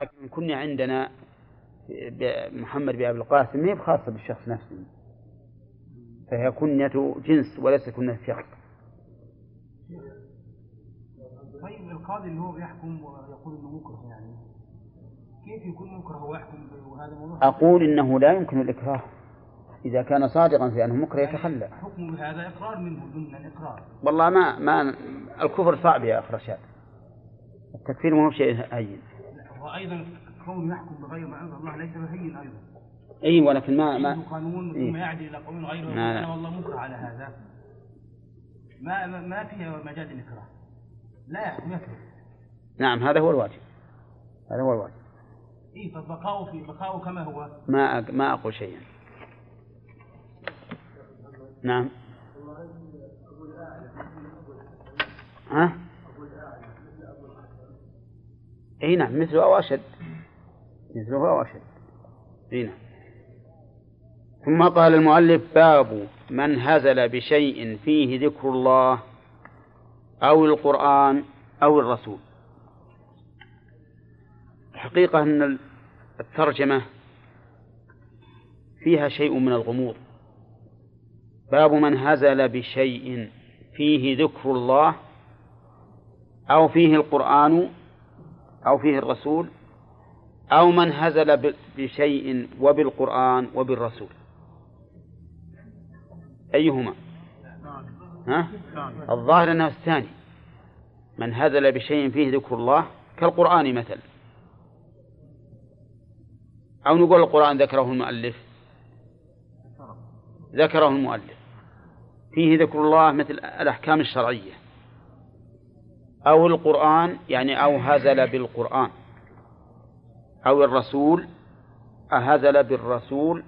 لكن كنا عندنا محمد بن أبي القاسم ما هي خاصة بالشخص نفسه. فهي كنية جنس وليس كنية شخص طيب القاضي اللي هو بيحكم ويقول إنه مكره يعني كيف يكون مكره ويحكم وهذا موضوع أقول إنه لا يمكن الإكراه. إذا كان صادقا في أنه مكره يتخلى. حكم بهذا إقرار منه ضمن الإقرار. والله ما ما الكفر صعب يا أخ رشاد التكفير مو شيء هين. وأيضا كونه يحكم بغير ما أنزل الله ليس بهين أيضا. إي ولكن ما عنده ما قانون إيه. ثم يعدل إلى قانون غيره. لا، ويقول لا. أنا والله مكره على هذا. ما ما- ما فيها مجال الاكراه لا يحكم يكره. نعم هذا هو الواجب. هذا هو الواجب. إي فبقاؤه في بقاؤه كما هو. ما أق- ما أقول شيئا. نعم. ها؟ إي نعم مثله أو أشد. مثله أو أشد. إي نعم. ثم قال المؤلف باب من هزل بشيء فيه ذكر الله أو القرآن أو الرسول. الحقيقة أن الترجمة فيها شيء من الغموض. باب من هزل بشيء فيه ذكر الله أو فيه القرآن أو فيه الرسول أو من هزل بشيء وبالقرآن وبالرسول. أيهما؟ ها؟ الظاهر أنه الثاني. من هزل بشيء فيه ذكر الله كالقرآن مثلا. أو نقول القرآن ذكره المؤلف. ذكره المؤلف. فيه ذكر الله مثل الأحكام الشرعية. أو القرآن يعني أو هزل بالقرآن. أو الرسول أهزل بالرسول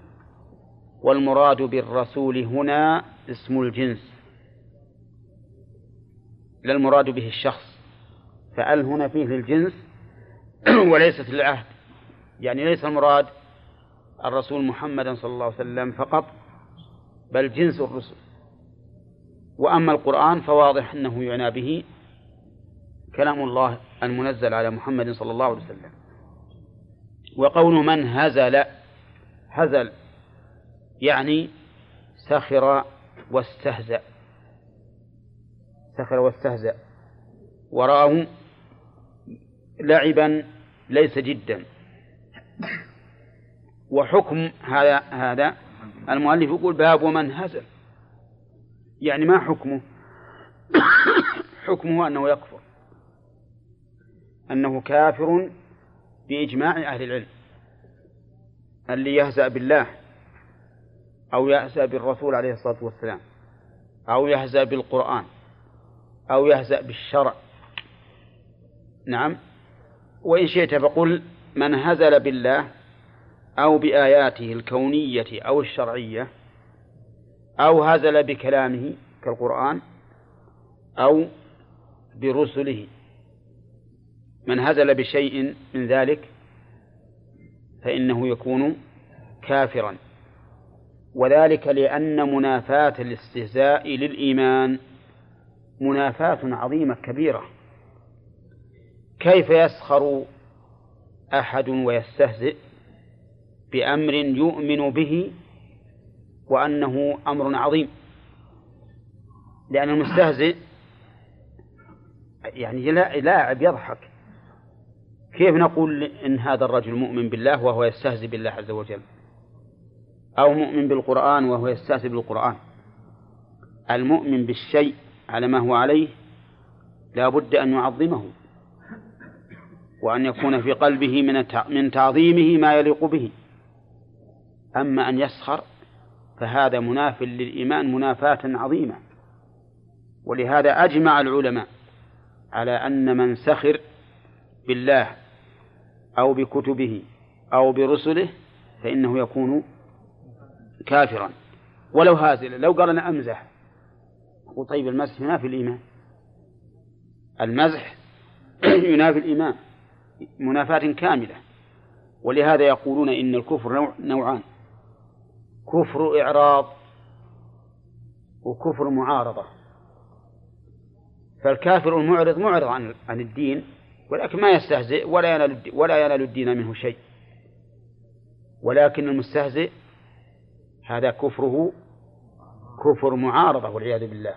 والمراد بالرسول هنا اسم الجنس. لا المراد به الشخص. فأل هنا فيه للجنس وليست للعهد يعني ليس المراد الرسول محمدا صلى الله عليه وسلم فقط بل جنس الرسل. وأما القرآن فواضح أنه يعنى به كلام الله المنزل على محمد صلى الله عليه وسلم. وقول من هزل هزل يعني سخر واستهزأ. سخر واستهزأ. ورآه لعبا ليس جدا. وحكم هذا هذا المؤلف يقول باب من هزل. يعني ما حكمه؟ حكمه أنه يكفر. أنه كافر بإجماع أهل العلم اللي يهزأ بالله أو يهزأ بالرسول عليه الصلاة والسلام أو يهزأ بالقرآن أو يهزأ بالشرع. نعم. وإن شئت فقل من هزل بالله أو بآياته الكونية أو الشرعية أو هزل بكلامه كالقرآن أو برسله من هزل بشيء من ذلك فإنه يكون كافرا. وذلك لأن منافاة الاستهزاء للإيمان منافاة عظيمة كبيرة. كيف يسخر أحد ويستهزئ بأمر يؤمن به وأنه أمر عظيم؟ لأن المستهزئ يعني لا لاعب يضحك. كيف نقول إن هذا الرجل مؤمن بالله وهو يستهزئ بالله عز وجل؟ أو مؤمن بالقرآن وهو يستهزئ بالقرآن؟ المؤمن بالشيء على ما هو عليه لا بد أن يعظمه وأن يكون في قلبه من من تعظيمه ما يليق به. أما أن يسخر فهذا مناف للإيمان منافاة عظيمة. ولهذا أجمع العلماء على أن من سخر بالله أو بكتبه أو برسله فإنه يكون كافرا. ولو هازلا لو قال أنا أمزح. وطيب المزح ينافي الإيمان. المزح ينافي الإيمان. منافاة كاملة. ولهذا يقولون إن الكفر نوع نوعان. كفر إعراض وكفر معارضة. فالكافر المعرض معرض عن عن الدين. ولكن ما يستهزئ ولا ينال ولا ينال الدين منه شيء. ولكن المستهزئ هذا كفره كفر معارضة والعياذ بالله.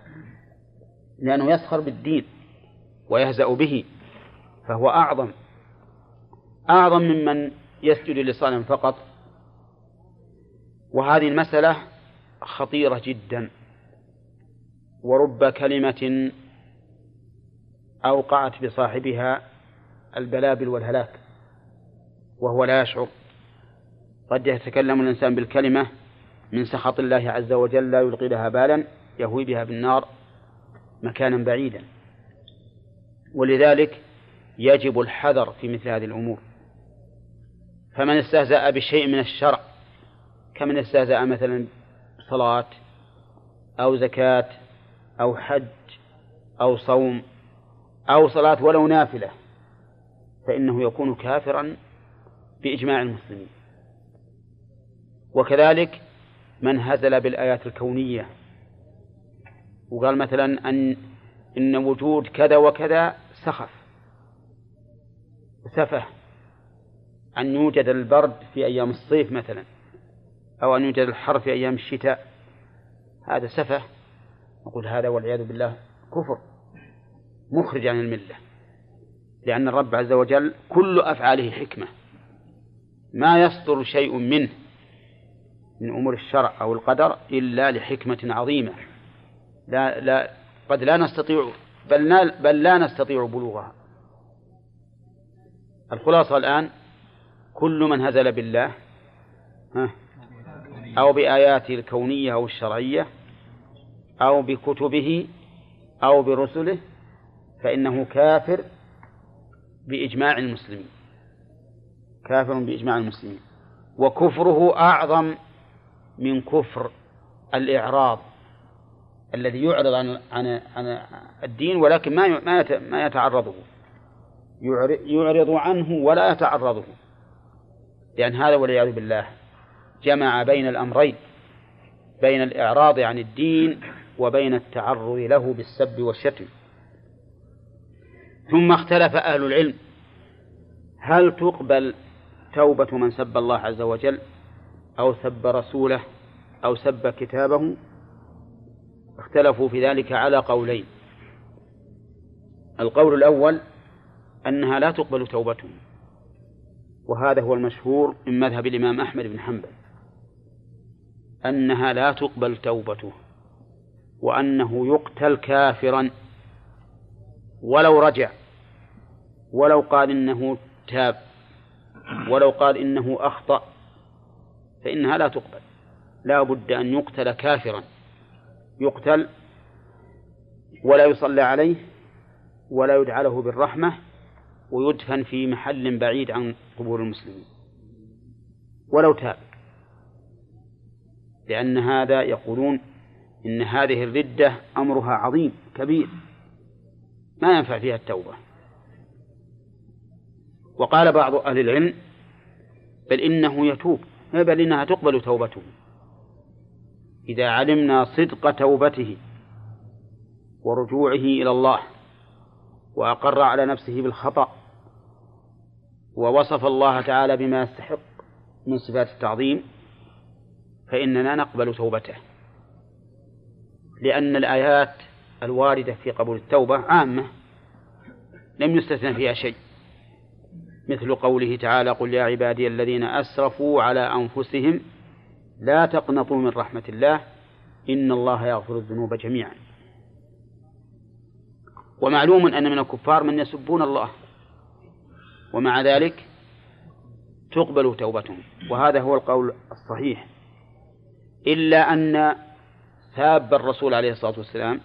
لأنه يسخر بالدين ويهزأ به فهو أعظم. أعظم ممن يسجد لصنم فقط. وهذه المسألة خطيرة جدا. ورب كلمة أوقعت بصاحبها البلابل والهلاك وهو لا يشعر. قد يتكلم الإنسان بالكلمة من سخط الله عز وجل لا يلقي لها بالا يهوي بها بالنار مكانا بعيدا. ولذلك يجب الحذر في مثل هذه الأمور. فمن استهزأ بشيء من الشرع كمن استهزأ مثلا صلاة أو زكاة أو حج أو صوم أو صلاة ولو نافلة فإنه يكون كافرا بإجماع المسلمين. وكذلك من هزل بالآيات الكونية وقال مثلا أن إن وجود كذا وكذا سخف سفه أن يوجد البرد في أيام الصيف مثلا أو أن يوجد الحر في أيام الشتاء هذا سفه. نقول هذا والعياذ بالله كفر مخرج عن الملة. لأن الرب عز وجل كل أفعاله حكمة. ما يصدر شيء منه من أمور الشرع أو القدر إلا لحكمة عظيمة. لا لا قد لا نستطيع بل, بل لا نستطيع بلوغها. الخلاصة الآن كل من هزل بالله أو بآياته الكونية أو الشرعية أو بكتبه أو برسله فإنه كافر بإجماع المسلمين. كافر بإجماع المسلمين. وكفره أعظم من كفر الإعراض الذي يعرض عن عن عن الدين ولكن ما ما ما يتعرضه. يعرض عنه ولا يتعرضه. لأن هذا والعياذ بالله جمع بين الأمرين بين الإعراض عن الدين وبين التعرض له بالسب والشتم. ثم اختلف أهل العلم. هل تقبل توبة من سب الله عز وجل أو سب رسوله أو سب كتابه؟ اختلفوا في ذلك على قولين. القول الأول أنها لا تقبل توبته وهذا هو المشهور من مذهب الإمام أحمد بن حنبل أنها لا تقبل توبته وأنه يقتل كافرا. ولو رجع. ولو قال إنه تاب. ولو قال إنه أخطأ. فإنها لا تقبل. لا بد أن يقتل كافرا. يقتل ولا يصلى عليه ولا يدعى له بالرحمة ويدفن في محل بعيد عن قبور المسلمين. ولو تاب. لأن هذا يقولون إن هذه الردة أمرها عظيم كبير. ما ينفع فيها التوبة. وقال بعض أهل العلم بل إنه يتوب بل إنها تقبل توبته. إذا علمنا صدق توبته ورجوعه إلى الله وأقر على نفسه بالخطأ ووصف الله تعالى بما يستحق من صفات التعظيم فإننا نقبل توبته. لأن الآيات الواردة في قبول التوبة عامة لم يستثنى فيها شيء. مثل قوله تعالى قل يا عبادي الذين أسرفوا على أنفسهم لا تقنطوا من رحمة الله إن الله يغفر الذنوب جميعا. ومعلوم أن من الكفار من يسبون الله ومع ذلك تقبل توبتهم. وهذا هو القول الصحيح. إلا أن ساب الرسول عليه الصلاة والسلام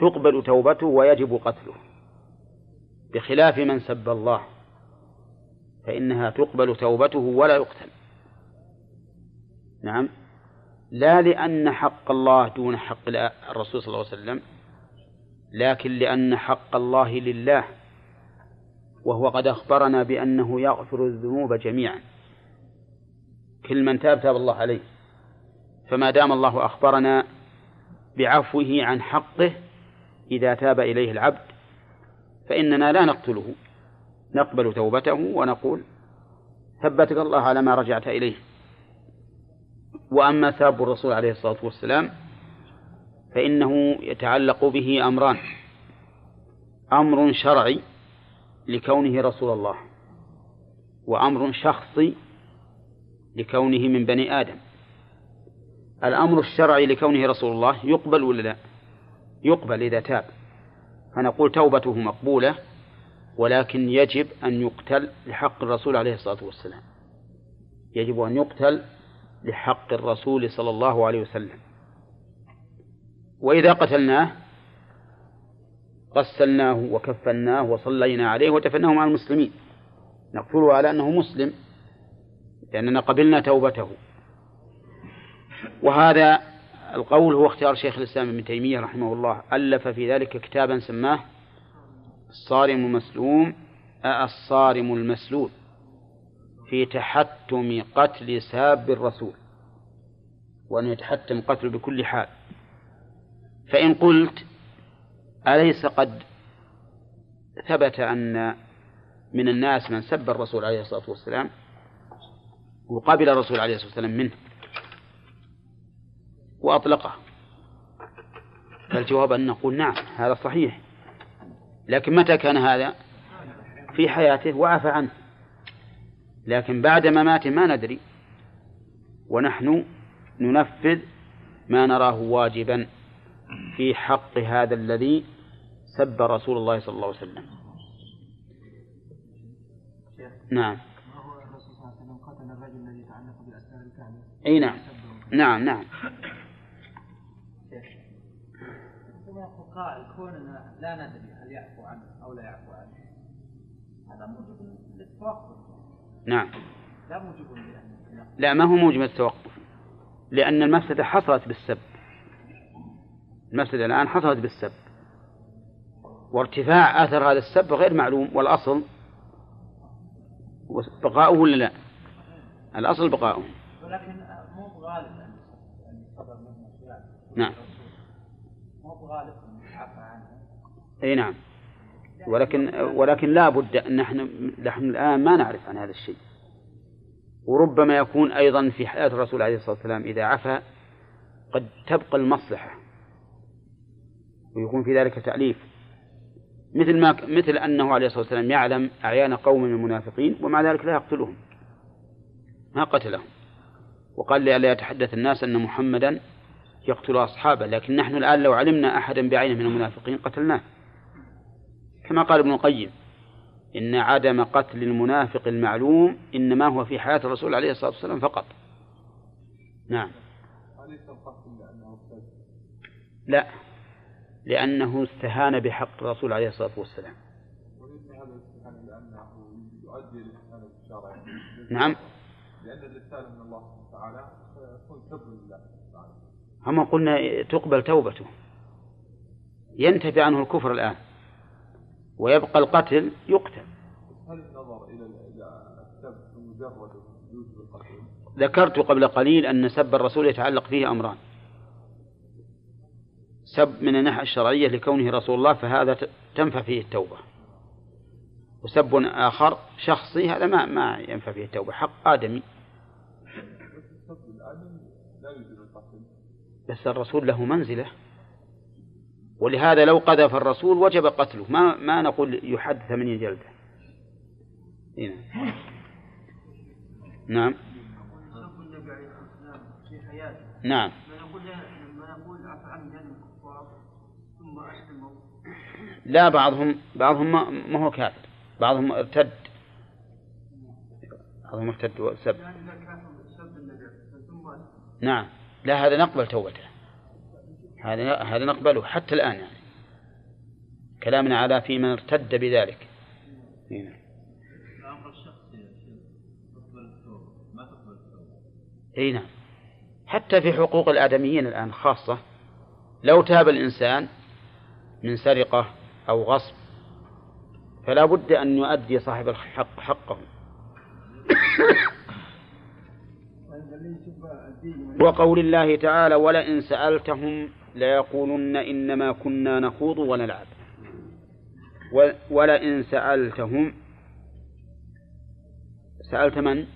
تقبل توبته ويجب قتله. بخلاف من سب الله فإنها تقبل توبته ولا يقتل. نعم. لا لأن حق الله دون حق الرسول صلى الله عليه وسلم لكن لأن حق الله لله وهو قد أخبرنا بأنه يغفر الذنوب جميعا. كل من تاب تاب الله عليه. فما دام الله أخبرنا بعفوه عن حقه إذا تاب إليه العبد فإننا لا نقتله. نقبل توبته ونقول ثبتك الله على ما رجعت إليه. وأما ساب الرسول عليه الصلاة والسلام فإنه يتعلق به أمران. أمر شرعي لكونه رسول الله وأمر شخصي لكونه من بني آدم. الأمر الشرعي لكونه رسول الله يقبل ولا لا؟ يقبل إذا تاب. فنقول توبته مقبولة ولكن يجب أن يقتل لحق الرسول عليه الصلاة والسلام. يجب أن يقتل لحق الرسول صلى الله عليه وسلم. وإذا قتلناه غسلناه وكفناه وصلينا عليه ودفناه مع المسلمين. نقتله على أنه مسلم لأننا قبلنا توبته. وهذا القول هو اختيار شيخ الإسلام ابن تيمية رحمه الله. ألف في ذلك كتابا سماه الصارم المسلوم الصارم المسلول في تحتم قتل ساب الرسول وأن يتحتم قتله بكل حال. فإن قلت أليس قد ثبت أن من الناس من سب الرسول عليه الصلاة والسلام وقبل الرسول عليه الصلاة والسلام منه؟ وأطلقه. فالجواب أن نقول نعم هذا صحيح. لكن متى كان هذا؟ في حياته وعفى عنه. لكن بعد مماته ما ندري. ونحن ننفذ ما نراه واجبا في حق هذا الذي سب رسول الله صلى الله عليه وسلم. نعم. ما إي نعم. نعم نعم. كوننا لا ندري هل يعفو عنه أو لا يعفو عنه. هذا موجب للتوقف. نعم. لا موجب لأن لا ما هو موجب التوقف لأن المفسدة حصلت بالسب. المفسدة الآن حصلت بالسب. وارتفاع أثر هذا السب غير معلوم والأصل بقاؤه ولا لا؟ الأصل بقاؤه. ولكن مو بغالب نعم. مو بغالب. إي نعم. ولكن ولكن لا بد أن نحن نحن الآن ما نعرف عن هذا الشيء. وربما يكون أيضا في حياة الرسول عليه الصلاة والسلام إذا عفا قد تبقى المصلحة. ويكون في ذلك تأليف. مثل ما مثل أنه عليه الصلاة والسلام يعلم أعيان قوم من المنافقين ومع ذلك لا يقتلهم. ما قتلهم. وقال لئلا يتحدث الناس أن محمدا يقتل أصحابه. لكن نحن الآن لو علمنا أحدا بعينه من المنافقين قتلناه. كما قال ابن القيم إن عدم قتل المنافق المعلوم إنما هو في حياة الرسول عليه الصلاة والسلام فقط. نعم. لا لأنه استهان بحق الرسول عليه الصلاة والسلام. نعم. لأن الرسالة من الله يكون سب لله. تعالى هم قلنا تقبل توبته. ينتفي عنه الكفر الآن. ويبقى القتل يقتل. هل النظر إلى السب ذكرت قبل قليل أن سب الرسول يتعلق فيه أمران. سب من الناحية الشرعية لكونه رسول الله فهذا ت- تنفع فيه التوبة. وسب آخر شخصي هذا ما ما ينفع فيه التوبة حق آدمي. بس الرسول له منزلة. ولهذا لو قذف الرسول وجب قتله. ما ما نقول يحد ثمانين جلدة. هنا. نعم. حياته نعم. أسلموا لا بعضهم بعضهم ما هو كافر. بعضهم ارتد. بعضهم ارتد وسب. نعم. لا هذا نقبل توبته. هذا هذا نقبله حتى الآن يعني. كلامنا على في من ارتد بذلك. هنا. التوبه إي نعم. حتى في حقوق الآدميين الآن خاصة لو تاب الإنسان من سرقة أو غصب فلا بد أن يؤدي صاحب الحق حقه وقول الله تعالى ولئن سألتهم ليقولن إنما كنا نخوض ونلعب ولئن سألتهم سألت من؟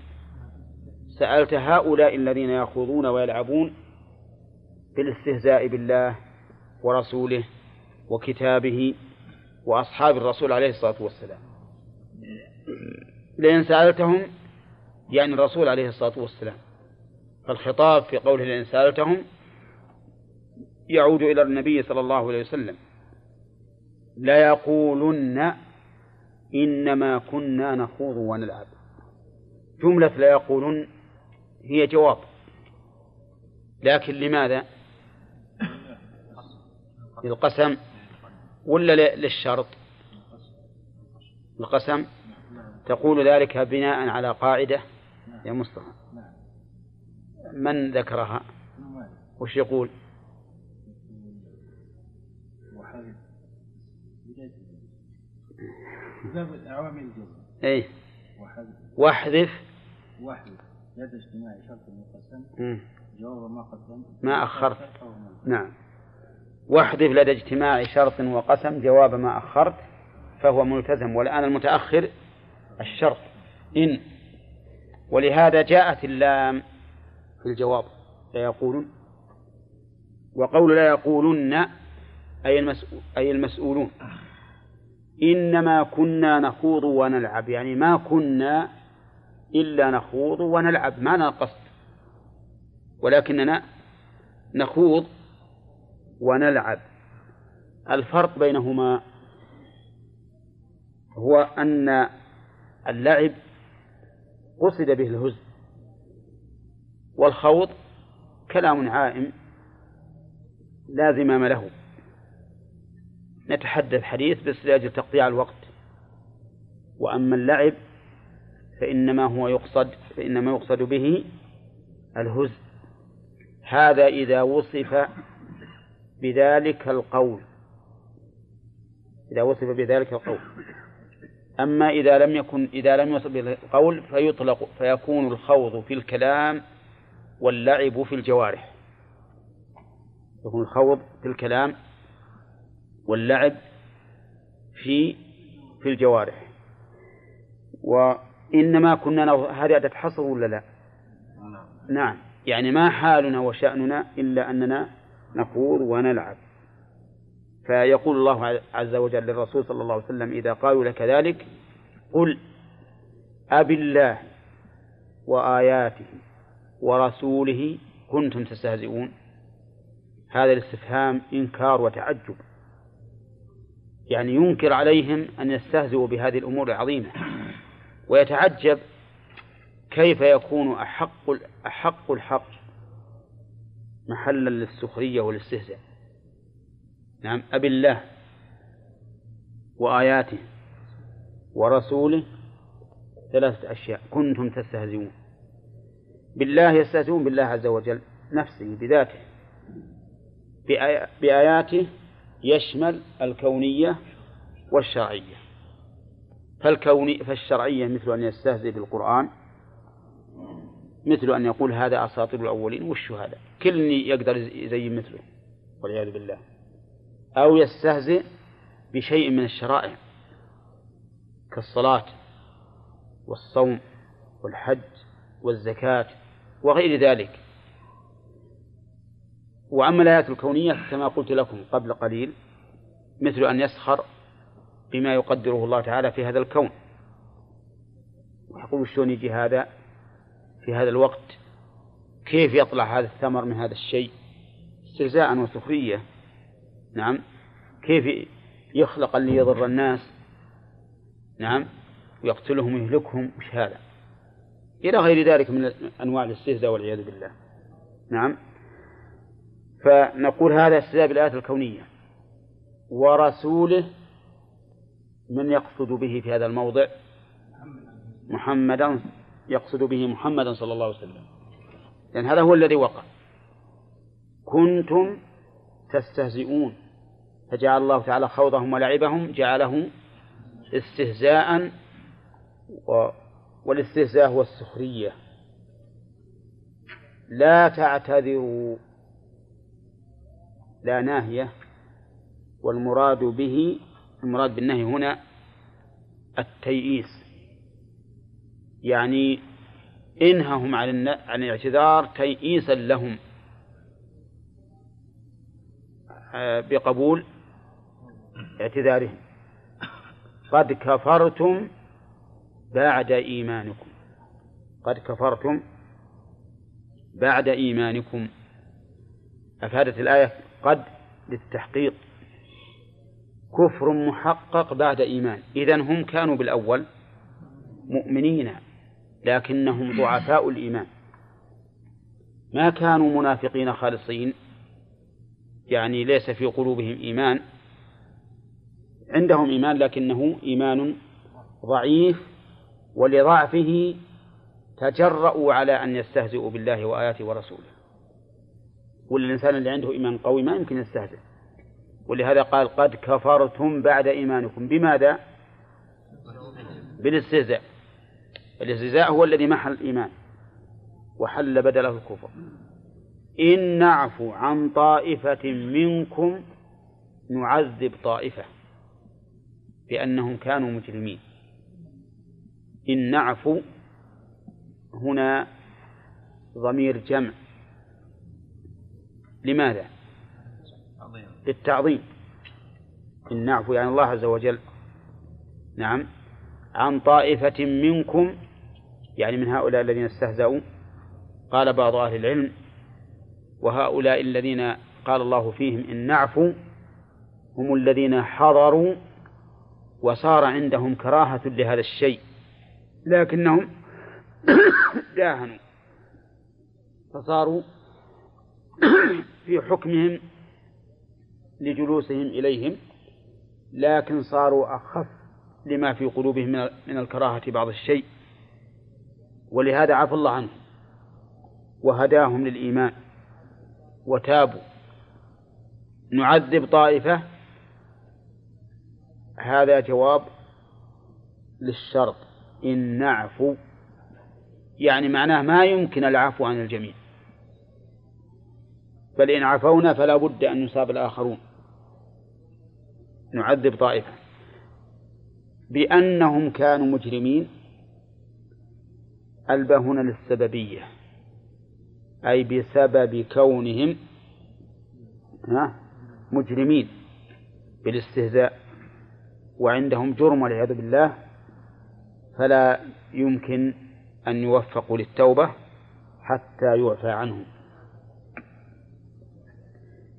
سألت هؤلاء الذين يخوضون ويلعبون في الاستهزاء بالله ورسوله وكتابه وأصحاب الرسول عليه الصلاة والسلام. لئن سألتهم يعني الرسول عليه الصلاة والسلام. فالخطاب في قوله لئن سألتهم يعود إلى النبي صلى الله عليه وسلم. لا يقولن إنما كنا نخوض ونلعب. جملة لا يقولن هي جواب. لكن لماذا؟ للقسم ولا للشرط؟ القسم تقول ذلك بناء على قاعدة يا مصطفى. من ذكرها؟ وش يقول؟ الأعوامل الجزم. إيه. وحذف واحذف. لدى اجتماع شرط مقسم مم. جواب ما قدم. ما أخرت. نعم. واحذف لدى اجتماع شرط وقسم. جواب ما أخرت. فهو ملتزم. والآن المتأخر الشرط. إن. ولهذا جاءت اللام في الجواب. لا يقولون وقول لا يقولن أي, المسؤول أي المسؤولون. إنما كنا نخوض ونلعب. يعني ما كنا إلا نخوض ونلعب. ما لنا قصد. ولكننا نخوض ونلعب. الفرق بينهما هو أن اللعب قصد به الهزء والخوض كلام عائم لا زمام له. نتحدث حديث بس لأجل تقطيع الوقت. وأما اللعب فإنما هو يقصد فإنما يقصد به الهزء. هذا إذا وصف بذلك القول. إذا وصف بذلك القول. أما إذا لم يكن إذا لم يوصف بالقول فيطلق فيكون الخوض في الكلام واللعب في الجوارح. يكون الخوض في الكلام واللعب في في الجوارح. وإنما كنا نو... هذه أداة حصر ولا لا؟ نعم. يعني ما حالنا وشأننا إلا أننا نخوض ونلعب. فيقول الله عز وجل للرسول صلى الله عليه وسلم إذا قالوا لك ذلك قل أب الله وآياته ورسوله كنتم تستهزئون. هذا الاستفهام إنكار وتعجب. يعني ينكر عليهم أن يستهزئوا بهذه الأمور العظيمة. ويتعجب كيف يكون أحق أحق الحق محلا للسخرية والاستهزاء. نعم أب الله وآياته ورسوله ثلاثة أشياء كنتم تستهزئون. بالله يستهزئون بالله عز وجل نفسه بذاته بآي- بآياته يشمل الكونية والشرعية. فالكوني فالشرعية مثل أن يستهزئ بالقرآن مثل أن يقول هذا أساطير الأولين وش هذا؟ كل يقدر يزين مثله والعياذ بالله. أو يستهزئ بشيء من الشرائع كالصلاة والصوم والحج والزكاة وغير ذلك. وأما الآيات الكونية كما قلت لكم قبل قليل مثل أن يسخر بما يقدره الله تعالى في هذا الكون. ويقول شلون يجي هذا في هذا الوقت؟ كيف يطلع هذا الثمر من هذا الشيء؟ استهزاء وسخرية. نعم. كيف يخلق اللي يضر الناس؟ نعم. ويقتلهم ويهلكهم. مش هذا؟ إلى غير ذلك من أنواع الاستهزاء والعياذ بالله. نعم. فنقول هذا استهزاء بالآيات الكونية. ورسوله من يقصد به في هذا الموضع؟ محمدا يقصد به محمدا صلى الله عليه وسلم. لأن هذا هو الذي وقع. كنتم تستهزئون. فجعل الله تعالى خوضهم ولعبهم جعله استهزاء و... والاستهزاء هو السخرية. لا تعتذروا. لا ناهية والمراد به المراد بالنهي هنا التيئيس. يعني انههم عن عن الاعتذار تيئيسا لهم. آه، بقبول اعتذارهم. قد كفرتم بعد إيمانكم. قد كفرتم بعد إيمانكم. أفادت الآية؟ قد للتحقيق. كفر محقق بعد إيمان. إذن هم كانوا بالأول مؤمنين لكنهم ضعفاء الإيمان. ما كانوا منافقين خالصين يعني ليس في قلوبهم إيمان. عندهم إيمان لكنه إيمان ضعيف ولضعفه تجرؤوا على أن يستهزئوا بالله وآياته ورسوله. والإنسان اللي عنده إيمان قوي ما يمكن يستهزئ. ولهذا قال قد كفرتم بعد إيمانكم. بماذا؟ بالاستهزاء. الاستهزاء هو الذي محل الإيمان وحل بدله الكفر. إن نعفو عن طائفة منكم نعذب طائفة بأنهم كانوا مجرمين. إن نعفو هنا ضمير جمع. لماذا؟ للتعظيم. إن نعفو يعني الله عز وجل. نعم. عن طائفة منكم يعني من هؤلاء الذين استهزأوا قال بعض أهل العلم وهؤلاء الذين قال الله فيهم إن نعفو هم الذين حضروا وصار عندهم كراهة لهذا الشيء لكنهم داهنوا فصاروا في حكمهم لجلوسهم إليهم لكن صاروا أخف لما في قلوبهم من الكراهة بعض الشيء. ولهذا عفى الله عنهم وهداهم للإيمان وتابوا. نعذب طائفة؟ هذا جواب للشرط. إن نعفو يعني معناه ما يمكن العفو عن الجميع. بل إن عفونا فلا بد أن يصاب الآخرون. نعذب طائفة. بأنهم كانوا مجرمين ألبى هنا للسببية. أي بسبب كونهم مجرمين بالاستهزاء. وعندهم جرم والعياذ بالله فلا يمكن أن يوفقوا للتوبة حتى يعفى عنهم.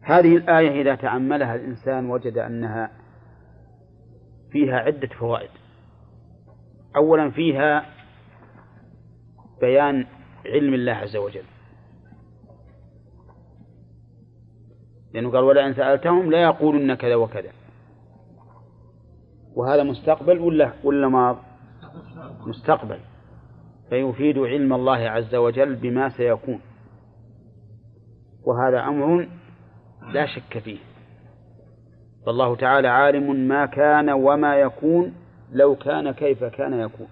هذه الآية إذا تأملها الإنسان وجد أنها فيها عدة فوائد. أولا فيها بيان علم الله عز وجل. لأنه قال ولئن سألتهم لا يقولن كذا وكذا. وهذا مستقبل ولا ولا ماض مستقبل؟ فيفيد علم الله عز وجل بما سيكون. وهذا أمر لا شك فيه. فالله تعالى عالم ما كان وما يكون لو كان كيف كان يكون.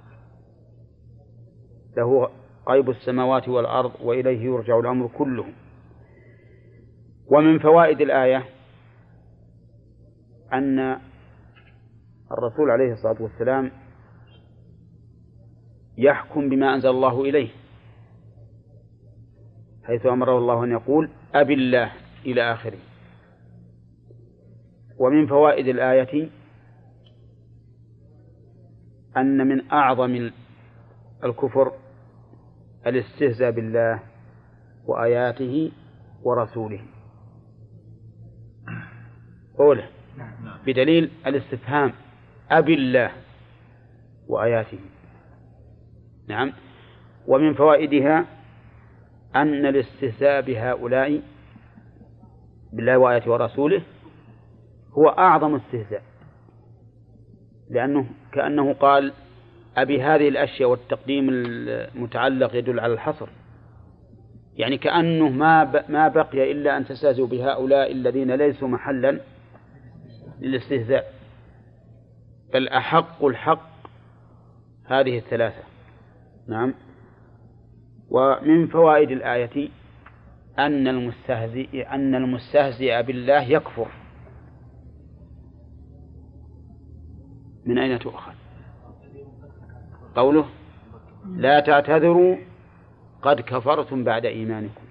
له غيب السماوات والأرض وإليه يرجع الأمر كله. ومن فوائد الآية أن الرسول عليه الصلاة والسلام يحكم بما أنزل الله إليه حيث أمره الله أن يقول أب الله. إلى آخره. ومن فوائد الآية أن من أعظم الكفر الاستهزاء بالله وآياته ورسوله. أولى بدليل الاستفهام أبي الله وآياته. نعم. ومن فوائدها أن الاستهزاء بهؤلاء بالله وآياته ورسوله هو أعظم استهزاء. لأنه كأنه قال أبي هذه الأشياء والتقديم المتعلق يدل على الحصر. يعني كأنه ما. ما بقي إلا أن تستهزئوا بهؤلاء الذين ليسوا محلا للاستهزاء. بل أحق الحق هذه الثلاثة. نعم. ومن فوائد الآية أن المستهزئ أن المستهزئ بالله يكفر. من أين تؤخذ؟ قوله لا تعتذروا قد كفرتم بعد إيمانكم.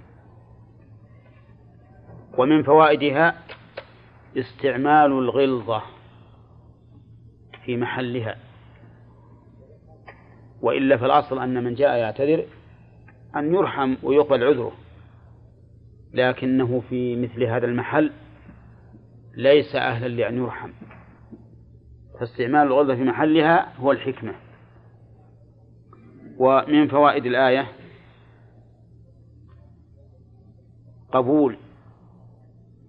ومن فوائدها استعمال الغلظة في محلها. وإلا في الأصل أن من جاء يعتذر أن يرحم ويقبل عذره. لكنه في مثل هذا المحل ليس أهلا لأن يرحم. فاستعمال الغلظة في محلها هو الحكمة. ومن فوائد الآية قبول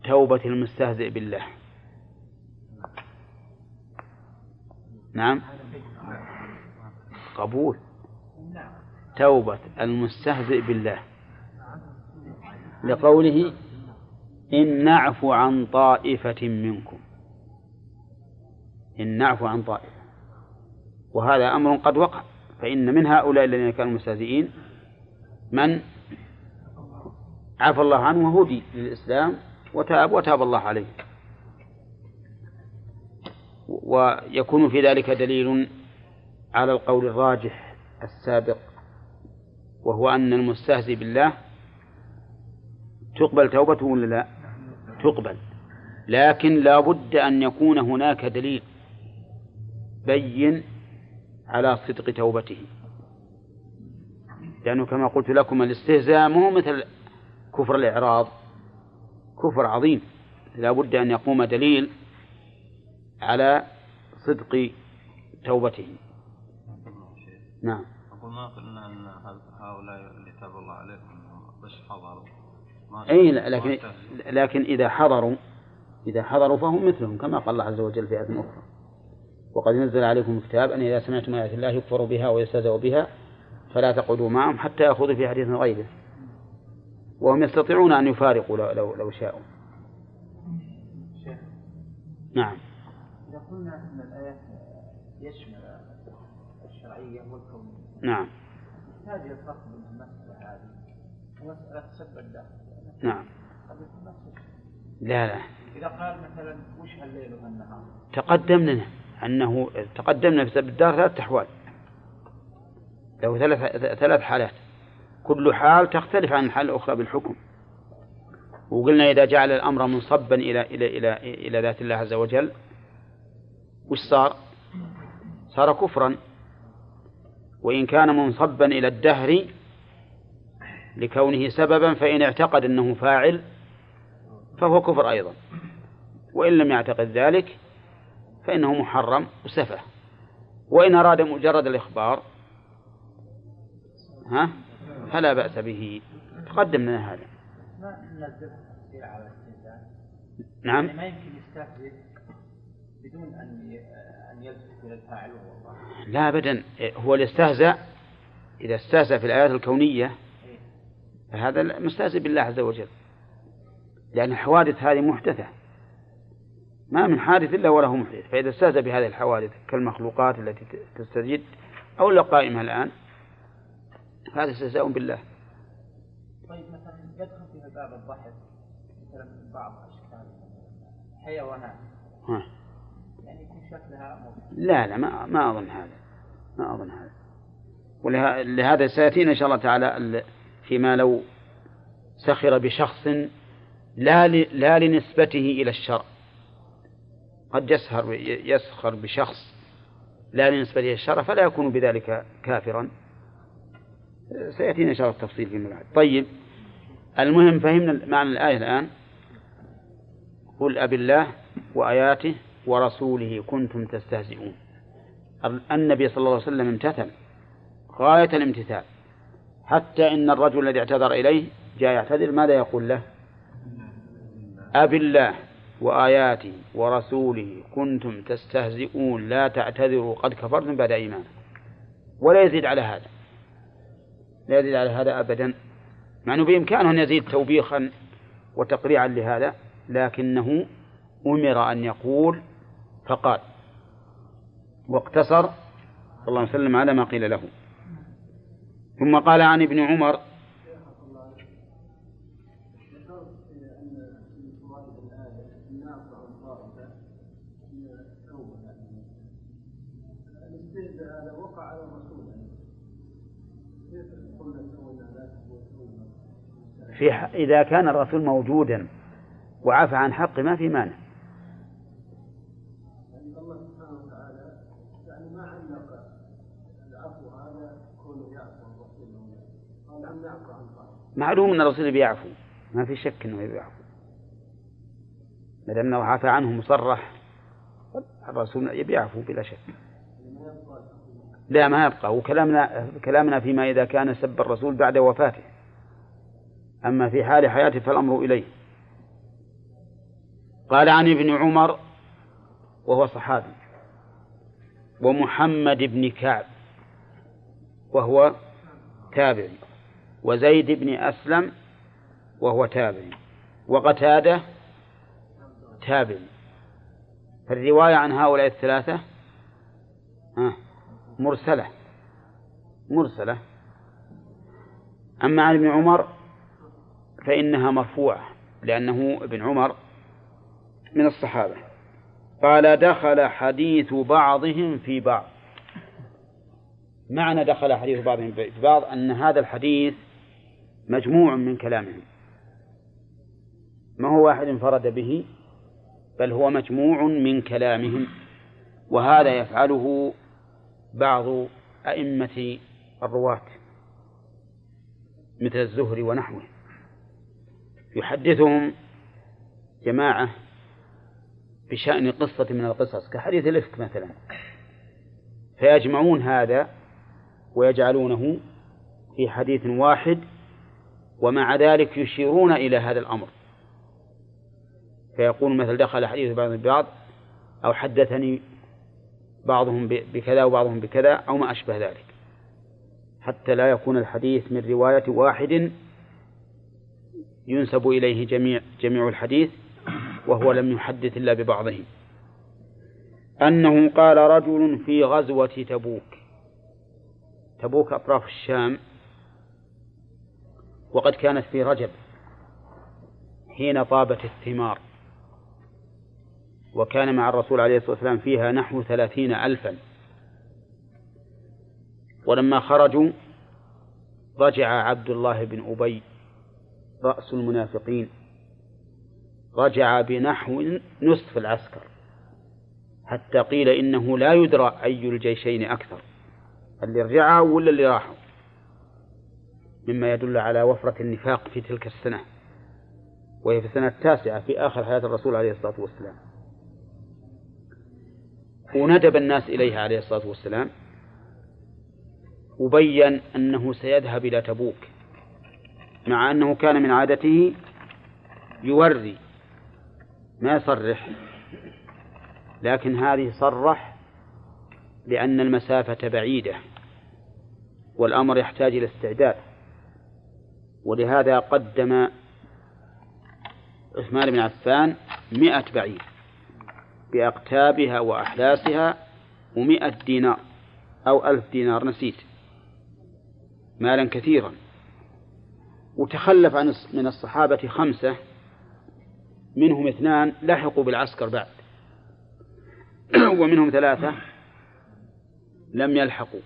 توبة المستهزئ بالله. نعم. قبول. توبة المستهزئ بالله. لقوله إن نعفو عن طائفة منكم. إن نعفو عن طائفة. وهذا أمر قد وقع. فإن من هؤلاء الذين كانوا مستهزئين من عفى الله عنه وهدي للإسلام وتاب وتاب الله عليه. ويكون في ذلك دليل على القول الراجح السابق وهو أن المستهزئ بالله تقبل توبته ولا لا؟ تقبل. لكن لا بد أن يكون هناك دليل بين على صدق توبته. لأنه كما قلت لكم الاستهزاء مو مثل كفر الإعراض. كفر عظيم. لا بد أن يقوم دليل على صدق توبته. نعم. أقول ما قلنا أن هؤلاء اللي تاب الله عليهم بس حضروا. أي لكن لكن إذا حضروا إذا حضروا فهم مثلهم كما قال الله عز وجل في آية أخرى. وقد نزل عليكم كتاب أن إذا سمعتم آيات الله يكفر بها ويستهزأ بها فلا تقعدوا معهم حتى يأخذوا في حديث غيره. وهم يستطيعون أن يفارقوا لو, لو, لو شاءوا. نعم. إذا قلنا أن الآيات يشمل الشرعية والكونية نعم. يحتاج إلى الفرق بين المسألة هذه ومسألة سب الداخل نعم. لا لا. إذا قال مثلا وش الليل والنهار؟ تقدم لنا أنه تقدمنا في سب الدار ثلاث أحوال. له ثلاث ثلاث حالات. كل حال تختلف عن الحال الأخرى بالحكم. وقلنا إذا جعل الأمر منصبا إلى إلى إلى إلى ذات الله عز وجل وش صار؟ صار كفرا. وإن كان منصبا إلى الدهر لكونه سببا فإن اعتقد أنه فاعل فهو كفر أيضا. وإن لم يعتقد ذلك فإنه محرم وسفه. وإن أراد مجرد الإخبار ها فلا بأس به. تقدم لنا هذا. ما ننزلها تفسير على الاستهزاء نعم. يعني ما يمكن يستهزئ بدون أن أن يلتفت إلى الفاعل وهو الله لا أبدا. هو الإستهزاء إذا استهزأ في الآيات الكونية فهذا مستهزئ بالله عز وجل. لأن الحوادث هذه محدثة. ما من حادث إلا وله محدث. فإذا استهزأ بهذه الحوادث كالمخلوقات التي تستجد أو القائمة الآن هذا استهزاء بالله. طيب مثلا يدخل فيها باب الضحك مثلا من بعض أشكال حيوانات. ها. يعني يكون شكلها لا لا ما ما أظن هذا. ما أظن هذا. ولهذا سيأتينا إن شاء الله تعالى ال- فيما لو سخر بشخص لا لا لنسبته إلى الشرع قد يسخر يسخر بشخص لا لنسبته إلى الشرع فلا يكون بذلك كافرا. سيأتينا إن شاء الله التفصيل فيما بعد. طيب المهم فهمنا معنى الآية الآن. قل أب الله وآياته ورسوله كنتم تستهزئون. النبي صلى الله عليه وسلم امتثل غاية الامتثال. حتى إن الرجل الذي اعتذر إليه جاء يعتذر ماذا يقول له؟ أب الله وآياته ورسوله كنتم تستهزئون لا تعتذروا قد كفرتم بعد إيمانكم. ولا يزيد على هذا. لا يزيد على هذا أبدا. مع أنه بإمكانه أن يزيد توبيخا وتقريعا لهذا لكنه أمر أن يقول فقال واقتصر صلى الله عليه وسلم على ما قيل له. ثم قال عن ابن عمر في إذا كان الرسول موجودا وعفى عن حقه ما في مانع. معلوم أن الرسول بيعفو. ما في شك أنه بيعفو. ما دام أنه عفى عنه مصرح الرسول بيعفو بلا شك. لا ما يبقى. وكلامنا كلامنا فيما إذا كان سب الرسول بعد وفاته. أما في حال حياته فالأمر إليه. قال عن ابن عمر وهو صحابي ومحمد بن كعب وهو تابعي. وزيد بن أسلم وهو تابعي. وقتادة تابعي. فالرواية عن هؤلاء الثلاثة مرسلة مرسلة. أما عن ابن عمر فإنها مرفوعة لأنه ابن عمر من الصحابة. قال دخل حديث بعضهم في بعض. معنى دخل حديث بعضهم في بعض أن هذا الحديث مجموع من كلامهم. ما هو واحد انفرد به؟ بل هو مجموع من كلامهم. وهذا يفعله بعض أئمة الرواة مثل الزهري ونحوه. يحدثهم جماعة بشأن قصة من القصص كحديث الإفك مثلا. فيجمعون هذا ويجعلونه في حديث واحد ومع ذلك يشيرون إلى هذا الأمر. فيقول مثل دخل حديث بعض البعض أو حدثني بعضهم بكذا وبعضهم بكذا أو ما أشبه ذلك. حتى لا يكون الحديث من رواية واحد ينسب إليه جميع جميع الحديث وهو لم يحدث إلا ببعضه. أنه قال رجل في غزوة تبوك. تبوك أطراف الشام. وقد كانت في رجب حين طابت الثمار. وكان مع الرسول عليه الصلاة والسلام فيها نحو ثلاثين ألفا. ولما خرجوا رجع عبد الله بن أبي رأس المنافقين رجع بنحو نصف العسكر حتى قيل إنه لا يدرى أي الجيشين أكثر اللي رجعوا ولا اللي راحوا. مما يدل على وفرة النفاق في تلك السنة وهي في السنة التاسعة في آخر حياة الرسول عليه الصلاة والسلام. وندب الناس إليها عليه الصلاة والسلام وبين أنه سيذهب إلى تبوك مع أنه كان من عادته يوري ما يصرح لكن هذه صرح لأن المسافة بعيدة والأمر يحتاج إلى استعداد. ولهذا قدم عثمان بن عفان مئة بعير بأقتابها وأحداثها ومئة دينار أو ألف دينار نسيت. مالا كثيرا. وتخلف عن من الصحابة خمسة منهم اثنان لحقوا بالعسكر بعد. ومنهم ثلاثة لم يلحقوا.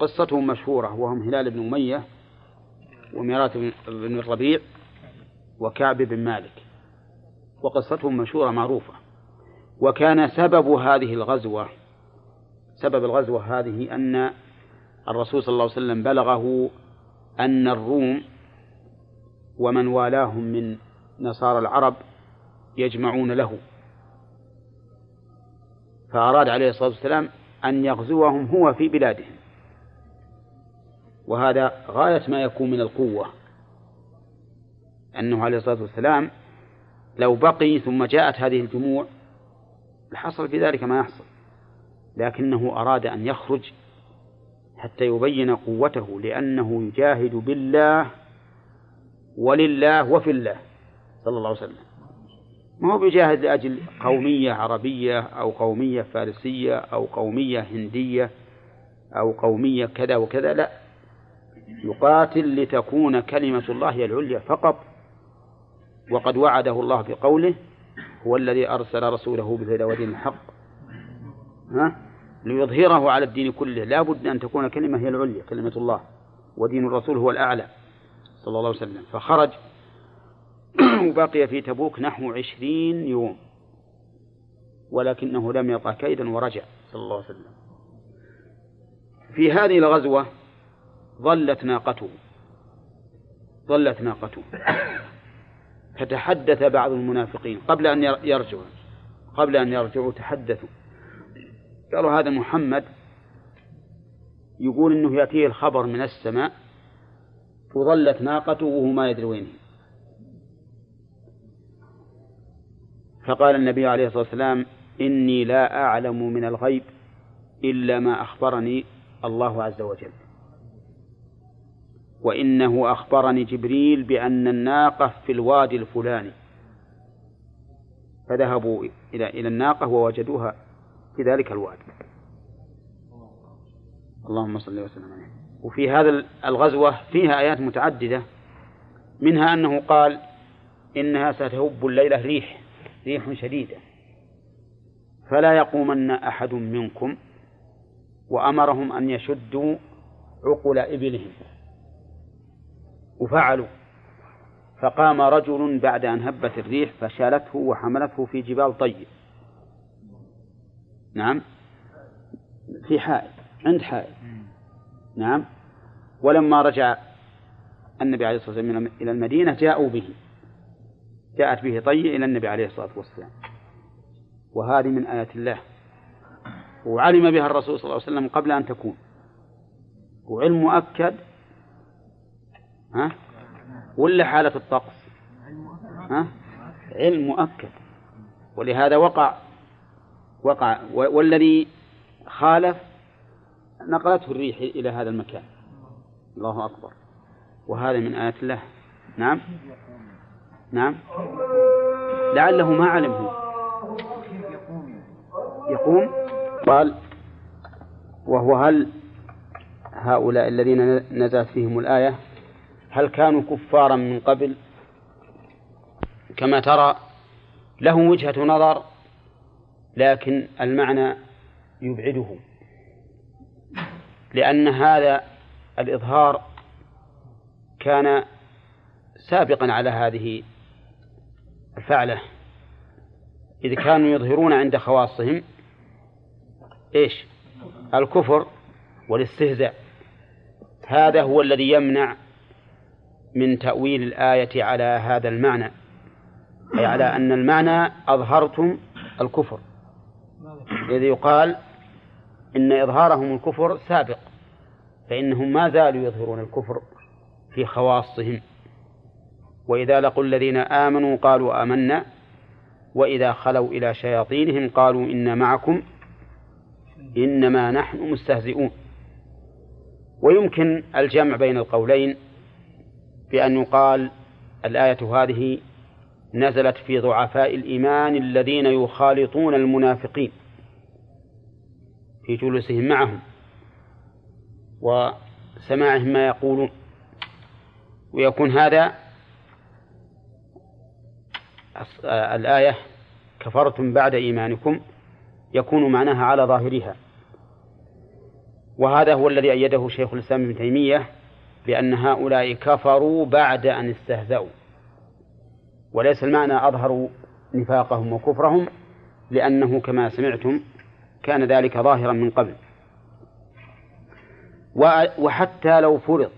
وقصتهم مشهورة وهم هلال بن أمية وميراث بن الربيع وكعب بن مالك. وقصتهم مشهورة معروفة. وكان سبب هذه الغزوة سبب الغزوة هذه أن الرسول صلى الله عليه وسلم بلغه أن الروم ومن والاهم من نصارى العرب يجمعون له. فأراد عليه الصلاة والسلام أن يغزوهم هو في بلادهم. وهذا غاية ما يكون من القوة. أنه عليه الصلاة والسلام لو بقي ثم جاءت هذه الجموع لحصل في ذلك ما يحصل. لكنه أراد أن يخرج حتى يبين قوته لأنه يجاهد بالله ولله وفي الله صلى الله عليه وسلم. ما هو بيجاهد لأجل قومية عربية أو قومية فارسية أو قومية هندية أو قومية كذا وكذا؟ لا. يقاتل لتكون كلمة الله هي العليا فقط. وقد وعده الله بقوله هو الذي أرسل رسوله بالهدى ودين الحق. ها؟ ليظهره على الدين كله. لا بد أن تكون كلمة هي العليا كلمة الله ودين الرسول هو الأعلى صلى الله عليه وسلم. فخرج وبقي في تبوك نحو عشرين يوم ولكنه لم يطع كيدا ورجع صلى الله عليه وسلم. في هذه الغزوة ظلت ناقته. ظلت ناقته. فتحدث بعض المنافقين. قبل أن يرجعوا. قبل أن يرجعوا تحدثوا. قالوا هذا محمد يقول إنه يأتيه الخبر من السماء وظلت ناقته وهو ما يدري وين فقال النبي عليه الصلاة والسلام إني لا أعلم من الغيب إلا ما أخبرني الله عز وجل. وإنه أخبرني جبريل بأن الناقة في الوادي الفلاني. فذهبوا إلى إلى الناقة ووجدوها في ذلك الوادي. اللهم صل وسلم عليه. وفي هذا الغزوة فيها آيات متعددة منها أنه قال إنها ستهب الليلة ريح ريح شديدة. فلا يقومن أحد منكم وأمرهم أن يشدوا عقل إبلهم. وفعلوا. فقام رجل بعد أن هبت الريح فشالته وحملته في جبال طيب. نعم. في حائط عند حائط. نعم. ولما رجع النبي عليه الصلاة والسلام إلى المدينة جاءوا به. جاءت به طي إلى النبي عليه الصلاة والسلام. وهذه من آيات الله. وعلم بها الرسول صلى الله عليه وسلم قبل أن تكون. وعلم مؤكد ها؟ ولا حالة الطقس؟ ها؟ علم مؤكد. ولهذا وقع وقع والذي خالف نقلته الريح إلى هذا المكان. الله أكبر. وهذا من آيات الله. نعم؟ نعم؟ لعله ما علمه. يقوم؟ قال وهو هل هؤلاء الذين نزلت فيهم الآية هل كانوا كفارا من قبل؟ كما ترى له وجهة نظر لكن المعنى يبعده لأن هذا الإظهار كان سابقا على هذه الفعلة. إذ كانوا يظهرون عند خواصهم إيش؟ الكفر والاستهزاء. هذا هو الذي يمنع من تأويل الآية على هذا المعنى. أي على أن المعنى أظهرتم الكفر. إذ يقال إن إظهارهم الكفر سابق فإنهم ما زالوا يظهرون الكفر في خواصهم. وإذا لقوا الذين آمنوا قالوا آمنا وإذا خلوا إلى شياطينهم قالوا إنا معكم إنما نحن مستهزئون. ويمكن الجمع بين القولين بأن يقال الآية هذه نزلت في ضعفاء الإيمان الذين يخالطون المنافقين في جلوسهم معهم وسماعهم ما يقولون. ويكون هذا الآية كفرتم بعد إيمانكم يكون معناها على ظاهرها. وهذا هو الذي أيده شيخ الإسلام ابن تيمية بأن هؤلاء كفروا بعد أن استهزأوا. وليس المعنى أظهروا نفاقهم وكفرهم لأنه كما سمعتم كان ذلك ظاهرا من قبل. وحتى لو فرض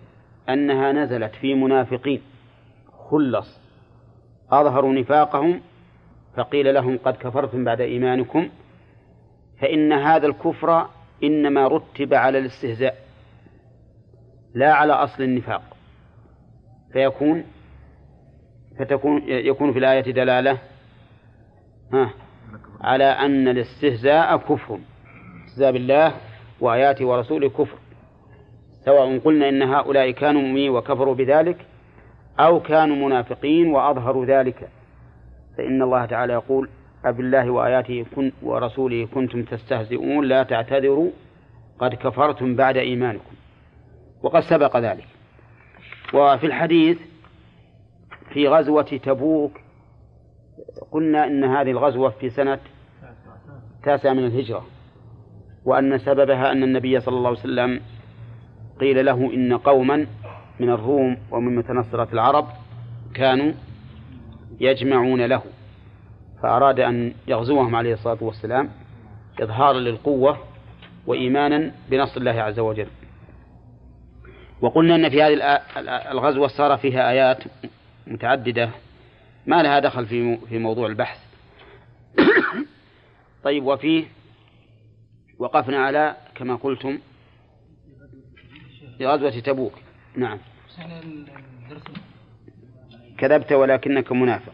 أنها نزلت في منافقين خلص أظهروا نفاقهم فقيل لهم قد كفرتم بعد إيمانكم فإن هذا الكفر إنما رتب على الاستهزاء. لا على أصل النفاق. فيكون فتكون يكون في الآية دلالة ها على أن الاستهزاء كفر استهزاء بالله وآياته ورسوله كفر. سواء قلنا إن هؤلاء كانوا مؤمنين وكفروا بذلك أو كانوا منافقين وأظهروا ذلك. فإن الله تعالى يقول أبالله وآياته كن ورسوله كنتم تستهزئون لا تعتذروا قد كفرتم بعد إيمانكم. وقد سبق ذلك. وفي الحديث في غزوة تبوك قلنا إن هذه الغزوة في سنة التاسعة من الهجرة وأن سببها أن النبي صلى الله عليه وسلم قيل له إن قوما من الروم ومن متنصرة العرب كانوا يجمعون له فأراد أن يغزوهم عليه الصلاة والسلام إظهارا للقوة وإيمانا بنصر الله عز وجل. وقلنا أن في هذه الغزوة صار فيها آيات متعددة. ما لها دخل في في موضوع البحث. طيب وفيه وقفنا على كما قلتم في غزوة تبوك. نعم. كذبت ولكنك منافق.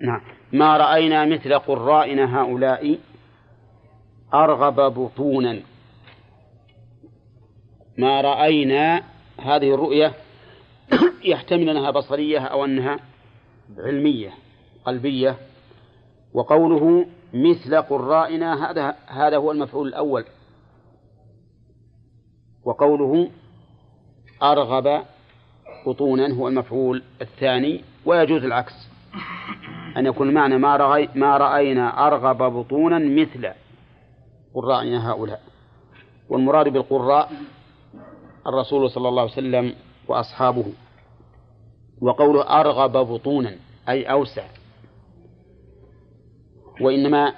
نعم. ما رأينا مثل قرائنا هؤلاء أرغب بطونا. ما رأينا هذه الرؤية يحتمل أنها بصرية أو أنها علمية قلبية. وقوله مثل قرائنا هذا هذا هو المفعول الأول. وقوله أرغب بطونا هو المفعول الثاني ويجوز العكس. أن يكون المعنى ما, رأي ما رأينا أرغب بطونا مثل قرائنا هؤلاء. والمراد بالقراء الرسول صلى الله عليه وسلم وأصحابه. وقوله أرغب بطونا أي أوسع. وإنما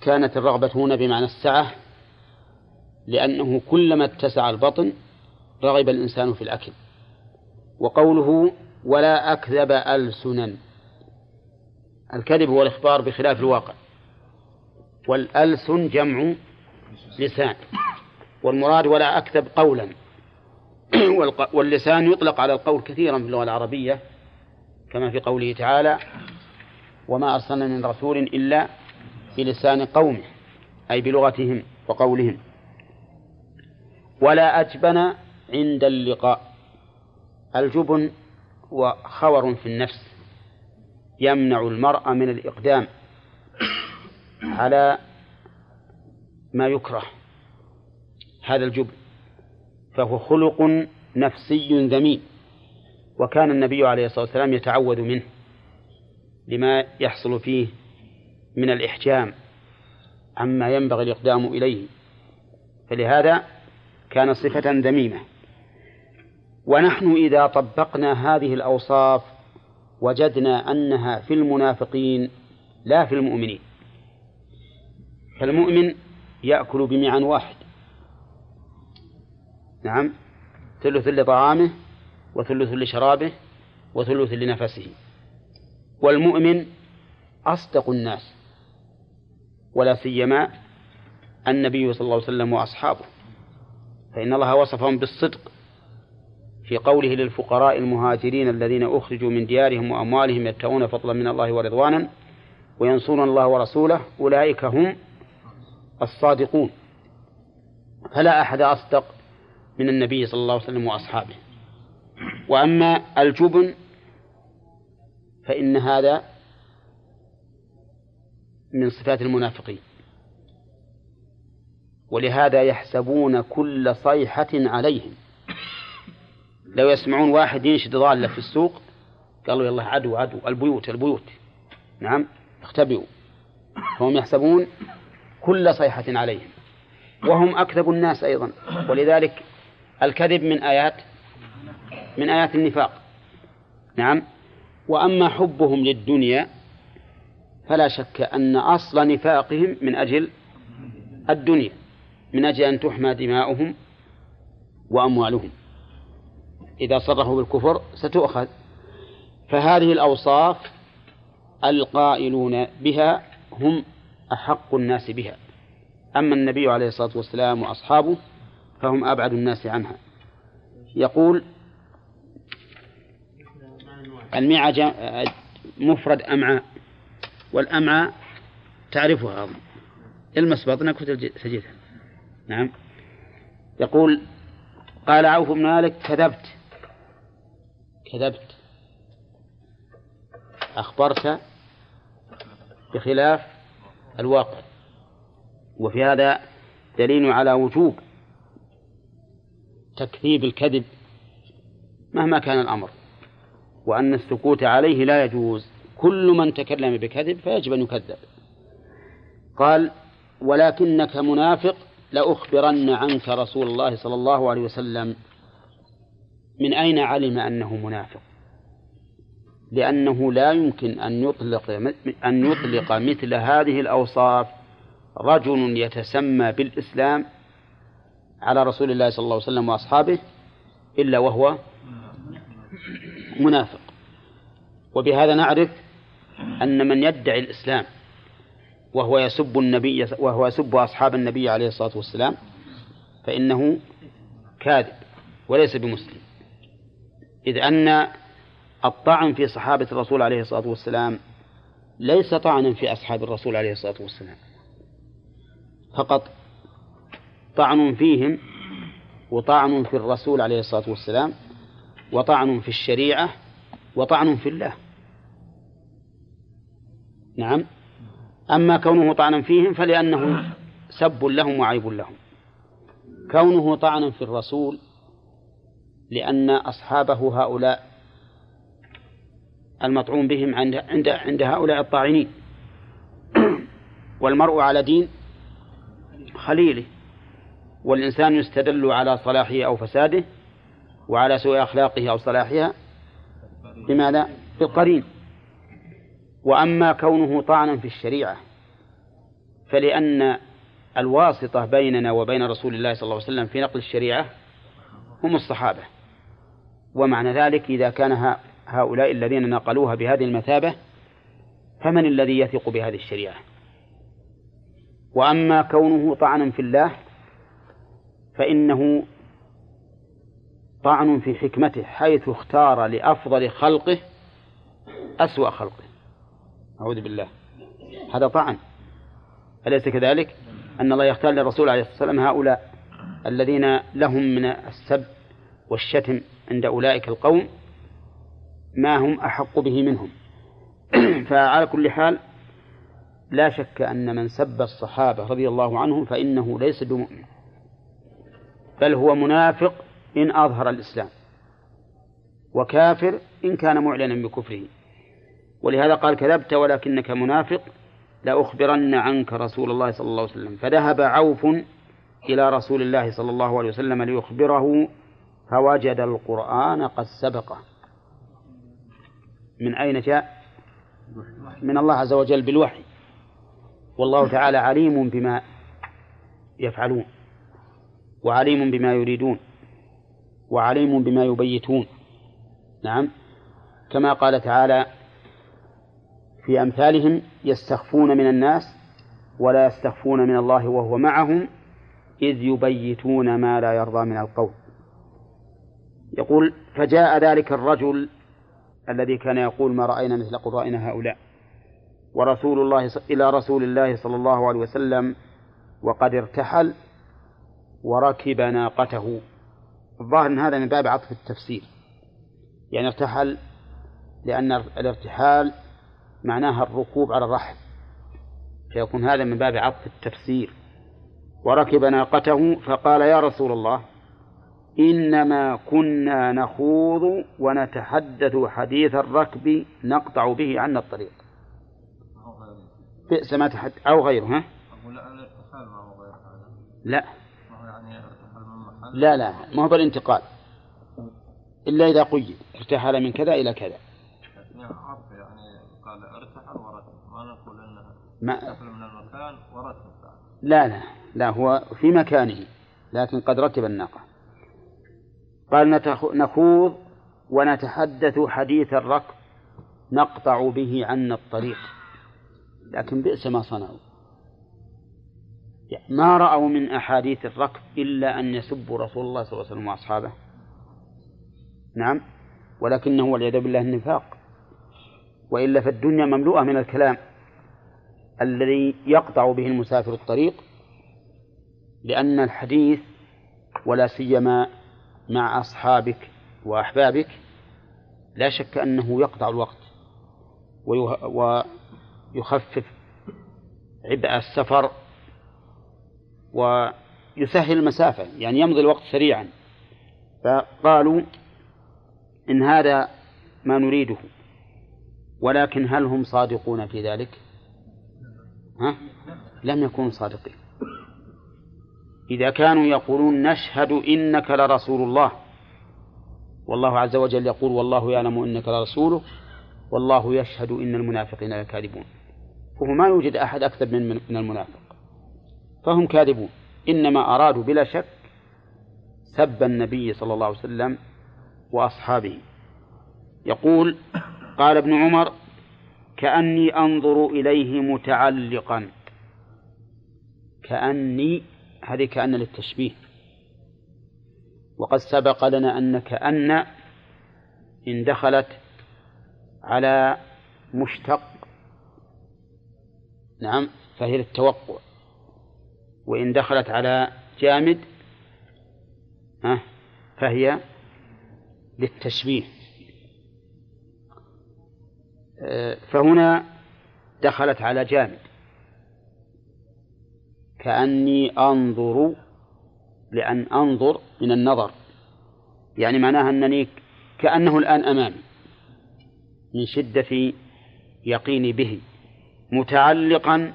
كانت الرغبة هنا بمعنى السعة لأنه كلما اتسع البطن رغب الإنسان في الأكل. وقوله ولا أكذب ألسنا. الكذب هو الإخبار بخلاف الواقع. والألسن جمع لسان. والمراد ولا أكذب قولا. واللسان يطلق على القول كثيرا في اللغة العربية كما في قوله تعالى وما أرسلنا من رسول إلا بلسان قومه أي بلغتهم وقولهم. ولا أجبن عند اللقاء الجبن هو خور في النفس. يمنع المرء من الإقدام على ما يكره. هذا الجبن فهو خلق نفسي ذميم وكان النبي عليه الصلاة والسلام يتعوذ منه لما يحصل فيه من الإحجام عما ينبغي الإقدام إليه فلهذا كان صفة ذميمة. ونحن إذا طبقنا هذه الأوصاف وجدنا أنها في المنافقين لا في المؤمنين فالمؤمن يأكل بمعن واحد نعم. ثلث لطعامه وثلث لشرابه وثلث لنفسه. والمؤمن أصدق الناس ولا سيما النبي صلى الله عليه وسلم وأصحابه. فإن الله وصفهم بالصدق في قوله للفقراء المهاجرين الذين أخرجوا من ديارهم وأموالهم يبتغون فضلا من الله ورضوانا وينصرون الله ورسوله أولئك هم الصادقون. فلا أحد أصدق من النبي صلى الله عليه وسلم وأصحابه. وأما الجبن فإن هذا من صفات المنافقين. ولهذا يحسبون كل صيحة عليهم. لو يسمعون واحد ينشد ضالة في السوق قالوا يلا عدو عدو البيوت البيوت. نعم اختبئوا. فهم يحسبون كل صيحة عليهم. وهم أكذب الناس أيضا. ولذلك الكذب من آيات من آيات النفاق. نعم. وأما حبهم للدنيا فلا شك أن أصل نفاقهم من أجل الدنيا من أجل أن تحمى دماؤهم وأموالهم. إذا صرحوا بالكفر ستؤخذ. فهذه الأوصاف القائلون بها هم أحق الناس بها. أما النبي عليه الصلاة والسلام وأصحابه فهم أبعد الناس عنها. يقول المعة مفرد أمعاء والأمعاء تعرفها أظن. المس بطنك وتجدها نعم. يقول قال عوف بن مالك كذبت. كذبت. أخبرت بخلاف الواقع. وفي هذا دليل على وجوب تكذيب الكذب مهما كان الأمر وأن السكوت عليه لا يجوز. كل من تكلم بكذب فيجب أن يكذب. قال ولكنك منافق لأخبرن عنك رسول الله صلى الله عليه وسلم. من أين علم أنه منافق؟ لأنه لا يمكن أن يطلق أن يطلق مثل هذه الأوصاف رجل يتسمى بالإسلام على رسول الله صلى الله عليه وسلم وأصحابه إلا وهو منافق. وبهذا نعرف أن من يدعي الإسلام وهو يسب النبي وهو يسب أصحاب النبي عليه الصلاة والسلام فإنه كاذب وليس بمسلم. إذ أن الطعن في صحابة الرسول عليه الصلاة والسلام ليس طعنا في أصحاب الرسول عليه الصلاة والسلام. فقط طعن فيهم وطعن في الرسول عليه الصلاة والسلام وطعن في الشريعة وطعن في الله. نعم. أما كونه طعنا فيهم فلأنه سب لهم وعيب لهم. كونه طعنا في الرسول لأن أصحابه هؤلاء المطعون بهم عند عند عند هؤلاء الطاعنين. والمرء على دين خليله. والإنسان يستدل على صلاحه أو فساده وعلى سوء أخلاقه أو صلاحها. بماذا؟ بالقرين وأما كونه طعنا في الشريعة فلأن الواسطة بيننا وبين رسول الله صلى الله عليه وسلم في نقل الشريعة هم الصحابة. ومعنى ذلك إذا كان هؤلاء الذين نقلوها بهذه المثابة فمن الذي يثق بهذه الشريعة؟ وأما كونه طعنا في الله فإنه طعن في حكمته حيث اختار لأفضل خلقه أسوأ خلقه. أعوذ بالله. هذا طعن. أليس كذلك؟ أن الله يختار للرسول عليه الصلاة والسلام هؤلاء الذين لهم من السب والشتم عند أولئك القوم ما هم أحق به منهم. فعلى كل حال لا شك أن من سب الصحابة رضي الله عنهم فإنه ليس بمؤمن. بل هو منافق إن أظهر الإسلام وكافر إن كان معلنا بكفره. ولهذا قال كذبت ولكنك منافق لأخبرن عنك رسول الله صلى الله عليه وسلم. فذهب عوف إلى رسول الله صلى الله عليه وسلم ليخبره فوجد القرآن قد سبقه من أين جاء؟ من الله عز وجل بالوحي. والله تعالى عليم بما يفعلون. وعليم بما يريدون وعليم بما يبيتون. نعم. كما قال تعالى في أمثالهم يستخفون من الناس ولا يستخفون من الله وهو معهم إذ يبيتون ما لا يرضى من القول. يقول فجاء ذلك الرجل الذي كان يقول ما رأينا مثل قرائنا هؤلاء ورسول الله إلى رسول الله صلى الله عليه وسلم وقد ارتحل وركب ناقته. الظاهر أن هذا من باب عطف التفسير. يعني ارتحل لأن الارتحال معناها الركوب على الرحل. فيكون هذا من باب عطف التفسير. وركب ناقته فقال يا رسول الله إنما كنا نخوض ونتحدث حديث الركب نقطع به عنا الطريق. بئس ما تحد أو غيره ها؟ لا. لا لا ما هو بالانتقال. إلا إذا قيد ارتحل من كذا إلى كذا. يعني قال ارتحل ورتب ما نقول ما من المكان ورتب لا لا لا هو في مكانه لكن قد رتب الناقة قال نخوض ونتحدث حديث الركب نقطع به عنا الطريق. لكن بئس ما صنعوا. ما رأوا من أحاديث الركب إلا أن يسبوا رسول الله صلى الله عليه وسلم وأصحابه. نعم. ولكنه والعياذ بالله النفاق. وإلا فالدنيا مملوءة من الكلام الذي يقطع به المسافر الطريق لأن الحديث ولا سيما مع أصحابك وأحبابك لا شك أنه يقطع الوقت ويخفف عبء السفر ويسهل المسافة يعني يمضي الوقت سريعا. فقالوا إن هذا ما نريده ولكن هل هم صادقون في ذلك؟ ها؟ لم يكونوا صادقين. إذا كانوا يقولون نشهد إنك لرسول الله والله عز وجل يقول والله يعلم إنك لرسوله والله يشهد إن المنافقين لكاذبون. فهو ما يوجد أحد أكثر من من المنافق. فهم كاذبون. إنما أرادوا بلا شك سب النبي صلى الله عليه وسلم وأصحابه. يقول قال ابن عمر كأني أنظر إليه متعلقا. كأني هذه كأن للتشبيه. وقد سبق لنا أن كأن إن دخلت على مشتق. نعم فهي للتوقع. وإن دخلت على جامد فهي للتشبيه. فهنا دخلت على جامد. كأني أنظر لأن أنظر من النظر. يعني معناها أنني كأنه الآن أمامي من شدة يقيني به متعلقا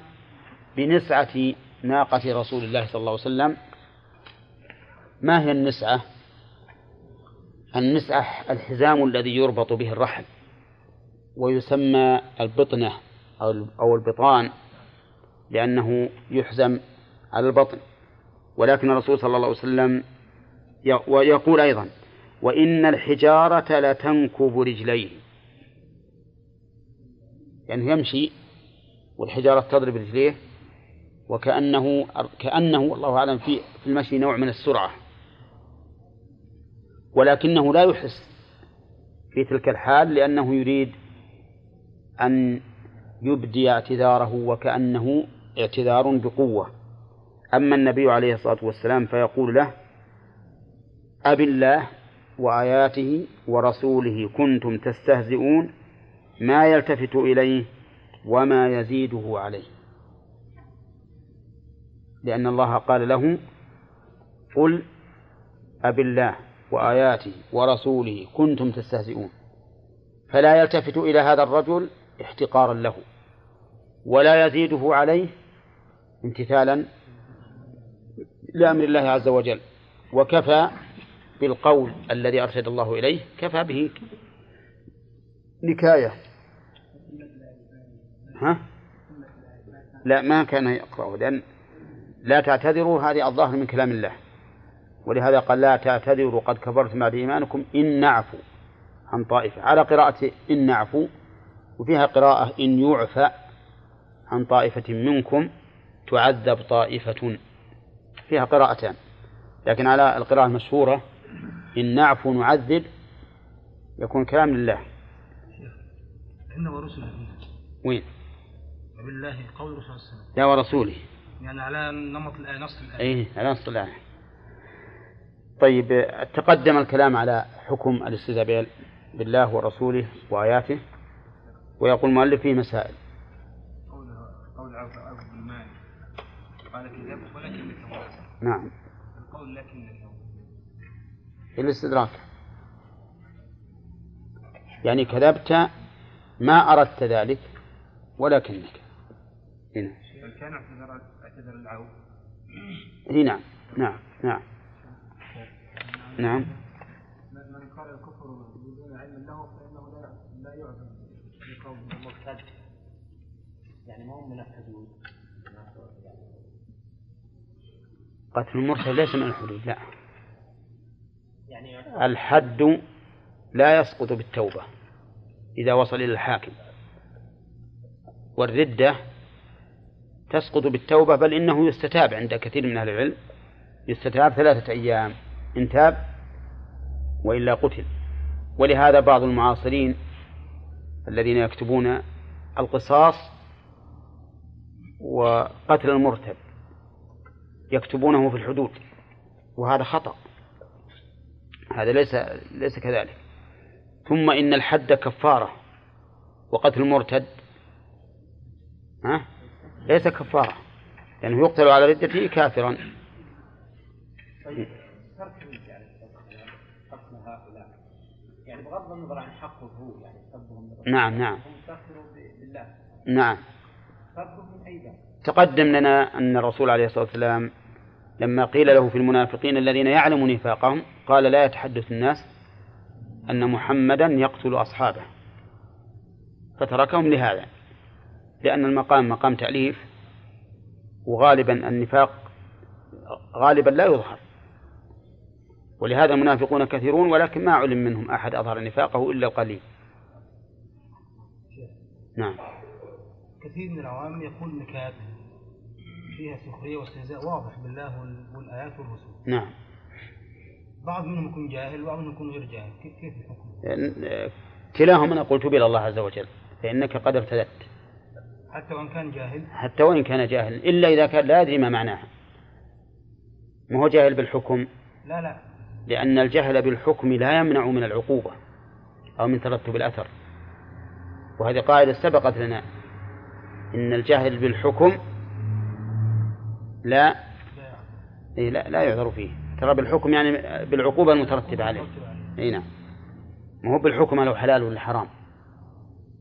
بنسعة ناقة رسول الله صلى الله عليه وسلم. ما هي النسعة؟ النسعة الحزام الذي يربط به الرحل ويسمى البطنة أو البطان لأنه يحزم على البطن. ولكن الرسول صلى الله عليه وسلم ويقول أيضا وإن الحجارة لتنكب رجليه يعني يمشي والحجارة تضرب رجليه وكأنه كأنه والله أعلم في في المشي نوع من السرعة. ولكنه لا يحس في تلك الحال لأنه يريد أن يبدي اعتذاره وكأنه اعتذار بقوة. أما النبي عليه الصلاة والسلام فيقول له أب الله وآياته ورسوله كنتم تستهزئون ما يلتفت إليه وما يزيده عليه. لأن الله قال له قل أب الله وآياته ورسوله كنتم تستهزئون. فلا يلتفت إلى هذا الرجل احتقارا له ولا يزيده عليه امتثالا لأمر الله عز وجل. وكفى بالقول الذي أرشد الله إليه كفى به نكاية. ها؟ لا ما كان يقرأه لأن لا تعتذروا هذه الظاهر من كلام الله. ولهذا قال لا تعتذروا قد كفرتم بعد إيمانكم إن نعفو عن طائفة. على قراءة إن نعفو وفيها قراءة إن يعفى عن طائفة منكم تعذب طائفة. فيها قراءتان. لكن على القراءة المشهورة إن نعفو نعذب يكون كلام لله. إنما رسله. وين؟ وبالله قول رسول الله يا ورسوله. يعني على نمط الآية نص الآية أي على نص الآية طيب تقدم الكلام على حكم الاستهزاء بالله ورسوله وآياته ويقول المؤلف فيه مسائل. قول عوف بن مالك قال كذب ولكن نعم. القول لكن الاستدراك. يعني كذبت ما أردت ذلك ولكنك. هنا. كان اعتذر اعتذر العوف هنا نعم نعم نعم. نعم. من قال الكفر بدون علم له فإنه لا لا يعذر بقول مرتد يعني ما هم من الحدود قتل المرتد ليس من الحدود لا. يعني الحد لا يسقط بالتوبة إذا وصل إلى الحاكم. والردة تسقط بالتوبة بل إنه يستتاب عند كثير من أهل العلم. يستتاب ثلاثة أيام إن تاب وإلا قتل. ولهذا بعض المعاصرين الذين يكتبون القصاص وقتل المرتد يكتبونه في الحدود وهذا خطأ. هذا ليس ليس كذلك. ثم إن الحد كفارة وقتل المرتد ها؟ ليس كفارة لأنه يعني يقتل على ردته كافرا. يعني بغض النظر عن حقه هو يعني نعم نعم. بالله نعم. من أي تقدم لنا أن الرسول عليه الصلاة والسلام لما قيل له في المنافقين الذين يعلم نفاقهم قال لا يتحدث الناس أن محمدا يقتل أصحابه فتركهم لهذا. لأن المقام مقام تأليف وغالبا النفاق غالبا لا يظهر. ولهذا المنافقون كثيرون ولكن ما علم منهم أحد أظهر نفاقه إلا القليل. نعم. كثير من العوام يقول نكات فيها سخرية واستهزاء. واضح بالله وال- والآيات والرسول نعم. بعض منهم يكون جاهل وبعض منهم يكون غير جاهل. كيف الحكم؟ كلاهما أنا قلت إلى الله عز وجل فإنك قد ارتدت. حتى وإن كان جاهل. حتى وإن كان جاهل إلا إذا كان لا يدري ما معناها. ما هو جاهل بالحكم؟ لا لا. لأن الجهل بالحكم لا يمنع من العقوبة أو من ترتب الأثر. وهذه قاعدة سبقت لنا. إن الجهل بالحكم لا إيه لا, لا يعذر فيه. ترى بالحكم يعني بالعقوبة المترتبة عليه. أي نعم. ما هو بالحكم لو حلال ولا حرام؟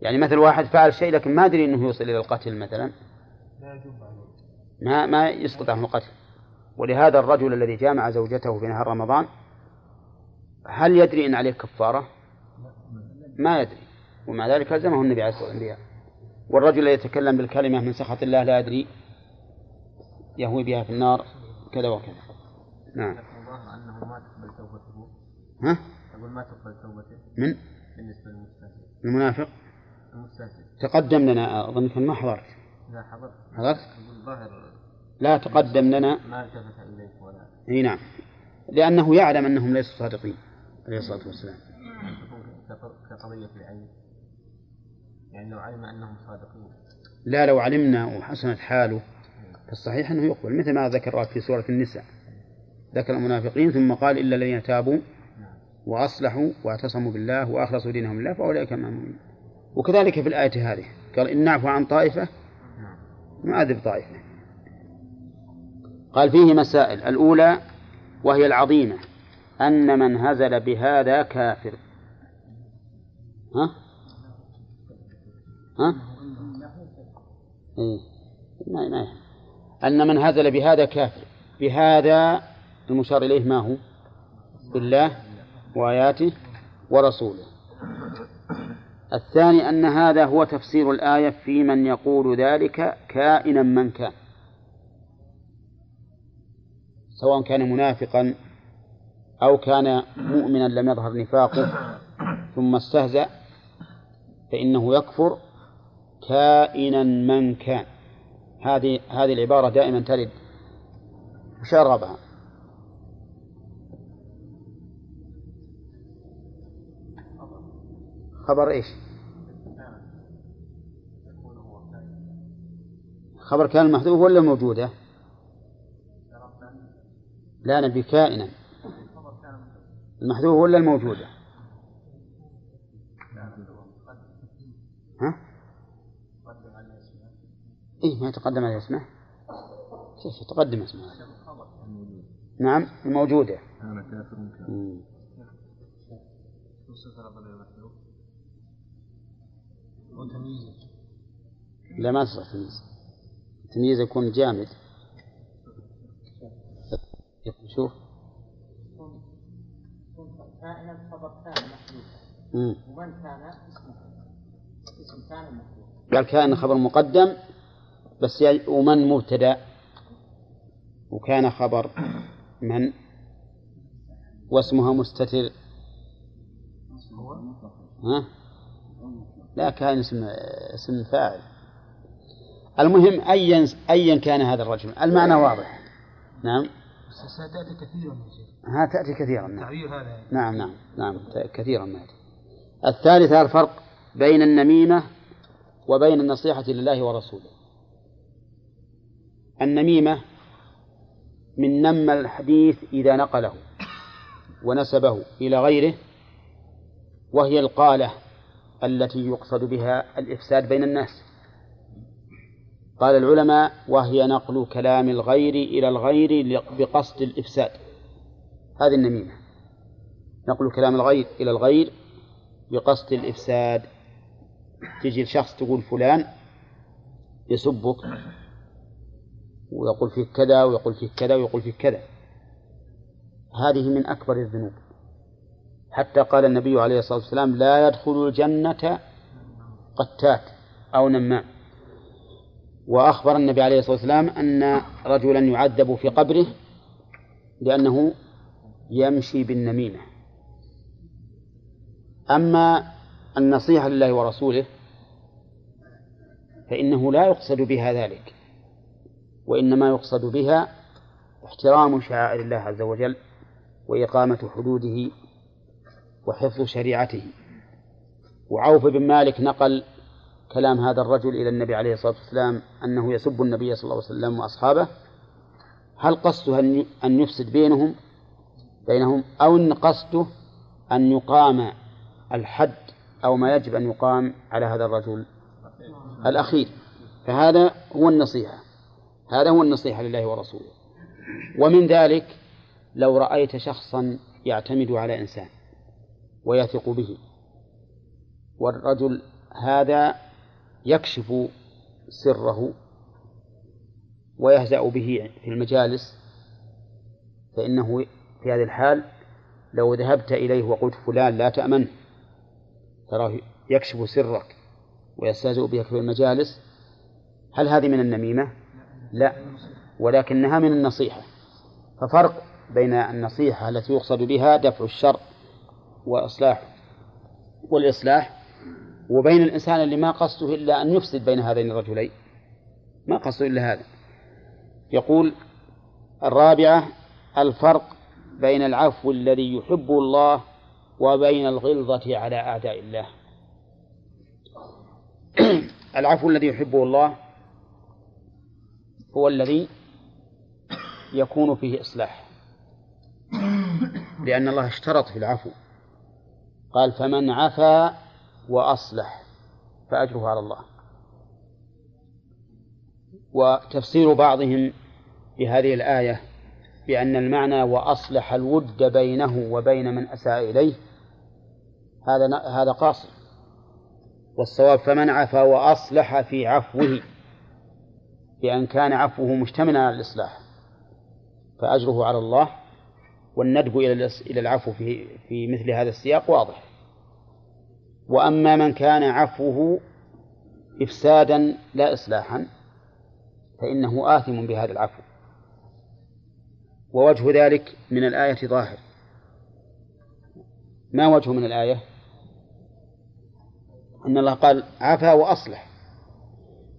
يعني مثل واحد فعل شيء لكن ما أدري أنه يوصل إلى القتل مثلا. لا يجوز عليه. ما ما يسقط عنه القتل. ولهذا الرجل الذي جامع زوجته في نهار رمضان هل يدري إن عليه كفارة؟ ما يدري. ومع ذلك لزمه النبي عليه الصلاة والسلام. والرجل الذي يتكلم بالكلمة من سخط الله لا يدري يهوي بها في النار كذا وكذا. نعم. الظاهر أنه ما تقبل توبته؟ ها؟ أقول ما تقبل توبته؟ من؟ بالنسبة للمستهزئ المنافق؟ تقدم لنا أظن كان ما حضرت. إذا حضرت. حضرت؟ أقول ظاهر لا تقدم لنا. ما التفت إليك ولا. إي نعم. لأنه يعلم أنهم ليسوا صادقين عليه الصلاة والسلام. كقضية العين. يعني لو علم أنهم صادقين. لا لو علمنا وحسنت حاله فالصحيح أنه يقبل مثل ما ذكر في سورة النساء. ذكر المنافقين ثم قال إلا الذين تابوا وأصلحوا واعتصموا بالله وأخلصوا دينهم لله فأولئك المؤمنين وكذلك في الآية هذه. قال إن نعفو عن طائفة نعذب طائفة. قال فيه مسائل. الأولى وهي العظيمة أن من هزل بهذا كافر. ها؟ ها؟ إيه. ما ما. أن من هزل بهذا كافر. بهذا المشار إليه ما هو؟ بالله وآياته ورسوله. الثاني أن هذا هو تفسير الآية في من يقول ذلك كائنا من كان سواء كان منافقا أو كان مؤمنا لم يظهر نفاقه ثم استهزأ فإنه يكفر كائنا من كان هذه هذه العبارة دائما ترد وش أرغبها؟ خبر إيش؟ خبر كان محذوف ولا موجودة؟ لا نبي كائنا المحذوف ولا الموجودة؟ ها؟ إيه ما يتقدم على اسمه كيف يتقدم اسمه نعم الموجودة أنا كافر. لا ما تصح تمييز التمييز يكون جامد. شوف. كائنا كان. ومن كان اسم كان قال كان خبر مقدم بس ي- ومن مبتدأ؟ وكان خبر من؟ واسمها مستتر. ها؟ لا كان اسم اسم فاعل. المهم ايا ايا كان هذا الرجل. المعنى واضح. نعم. ستأتي كثيرا ها تأتي كثيرا. نعم. هذا. نعم نعم نعم كثيرا ما يأتي. الثالثة الفرق بين النميمة وبين النصيحة لله ورسوله. النميمة من نم الحديث إذا نقله ونسبه إلى غيره وهي القالة التي يقصد بها الإفساد بين الناس. قال العلماء وهي نقل كلام الغير إلى الغير بقصد الإفساد. هذه النميمة. نقل كلام الغير إلى الغير بقصد الإفساد. تجي لشخص تقول فلان يسبك ويقول فيك كذا ويقول فيك كذا ويقول فيك كذا. هذه من أكبر الذنوب. حتى قال النبي عليه الصلاة والسلام لا يدخل الجنة قتات أو نمام. وأخبر النبي عليه الصلاة والسلام أن رجلا يعذب في قبره لأنه يمشي بالنميمة. أما النصيحة لله ورسوله فإنه لا يقصد بها ذلك وإنما يقصد بها احترام شعائر الله عز وجل وإقامة حدوده وحفظ شريعته. وعوف بن مالك نقل كلام هذا الرجل إلى النبي عليه الصلاة والسلام أنه يسب النبي صلى الله عليه وسلم وأصحابه. هل قصده أن يفسد بينهم بينهم أو أن قصده أن يقام الحد أو ما يجب أن يقام على هذا الرجل؟ الأخير. فهذا هو النصيحة. هذا هو النصيحة لله ورسوله. ومن ذلك لو رأيت شخصا يعتمد على إنسان ويثق به والرجل هذا يكشف سره ويهزأ به في المجالس فإنه في هذه الحال لو ذهبت إليه وقلت فلان لا تأمنه تراه يكشف سرك ويستهزئ بك في المجالس هل هذه من النميمة؟ لا ولكنها من النصيحة ففرق بين النصيحة التي يقصد بها دفع الشر وإصلاح والإصلاح وبين الإنسان اللي ما قصده إلا أن يفسد بين هذين الرجلين. ما قصده إلا هذا. يقول الرابعة الفرق بين العفو الذي يحبه الله وبين الغلظة على أعداء الله. العفو الذي يحبه الله هو الذي يكون فيه إصلاح. لأن الله اشترط في العفو. قال فمن عفا وأصلح فأجره على الله. وتفسير بعضهم لهذه الآية بأن المعنى وأصلح الود بينه وبين من أساء إليه هذا هذا قاصر والصواب فمن عفا وأصلح في عفوه بأن كان عفوه مشتملا على الإصلاح فأجره على الله والندب إلى إلى العفو في في مثل هذا السياق واضح. وأما من كان عفوه إفسادا لا إصلاحا فإنه آثم بهذا العفو. ووجه ذلك من الآية ظاهر. ما وجه من الآية؟ أن الله قال عفا وأصلح.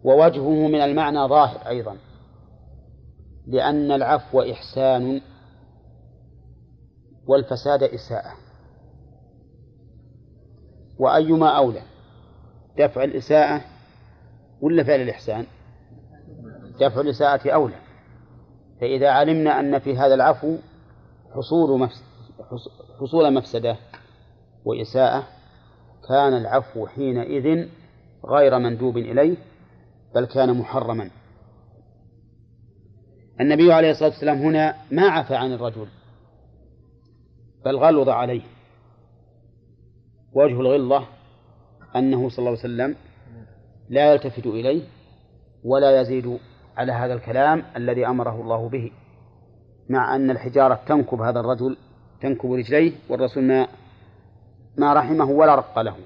ووجهه من المعنى ظاهر أيضا. لأن العفو إحسان والفساد إساءة. وأيما أولى؟ دفع الإساءة ولا فعل الإحسان؟ دفع الإساءة أولى. فإذا علمنا أن في هذا العفو حصول حصول مفسدة وإساءة كان العفو حينئذ غير مندوب إليه بل كان محرما. النبي عليه الصلاة والسلام هنا ما عفى عن الرجل بل غلظ عليه. وجه الغلظة أنه صلى الله عليه وسلم لا يلتفت إليه ولا يزيد على هذا الكلام الذي أمره الله به مع أن الحجارة تنكب هذا الرجل تنكب رجليه والرسول ما ما رحمه ولا رق له.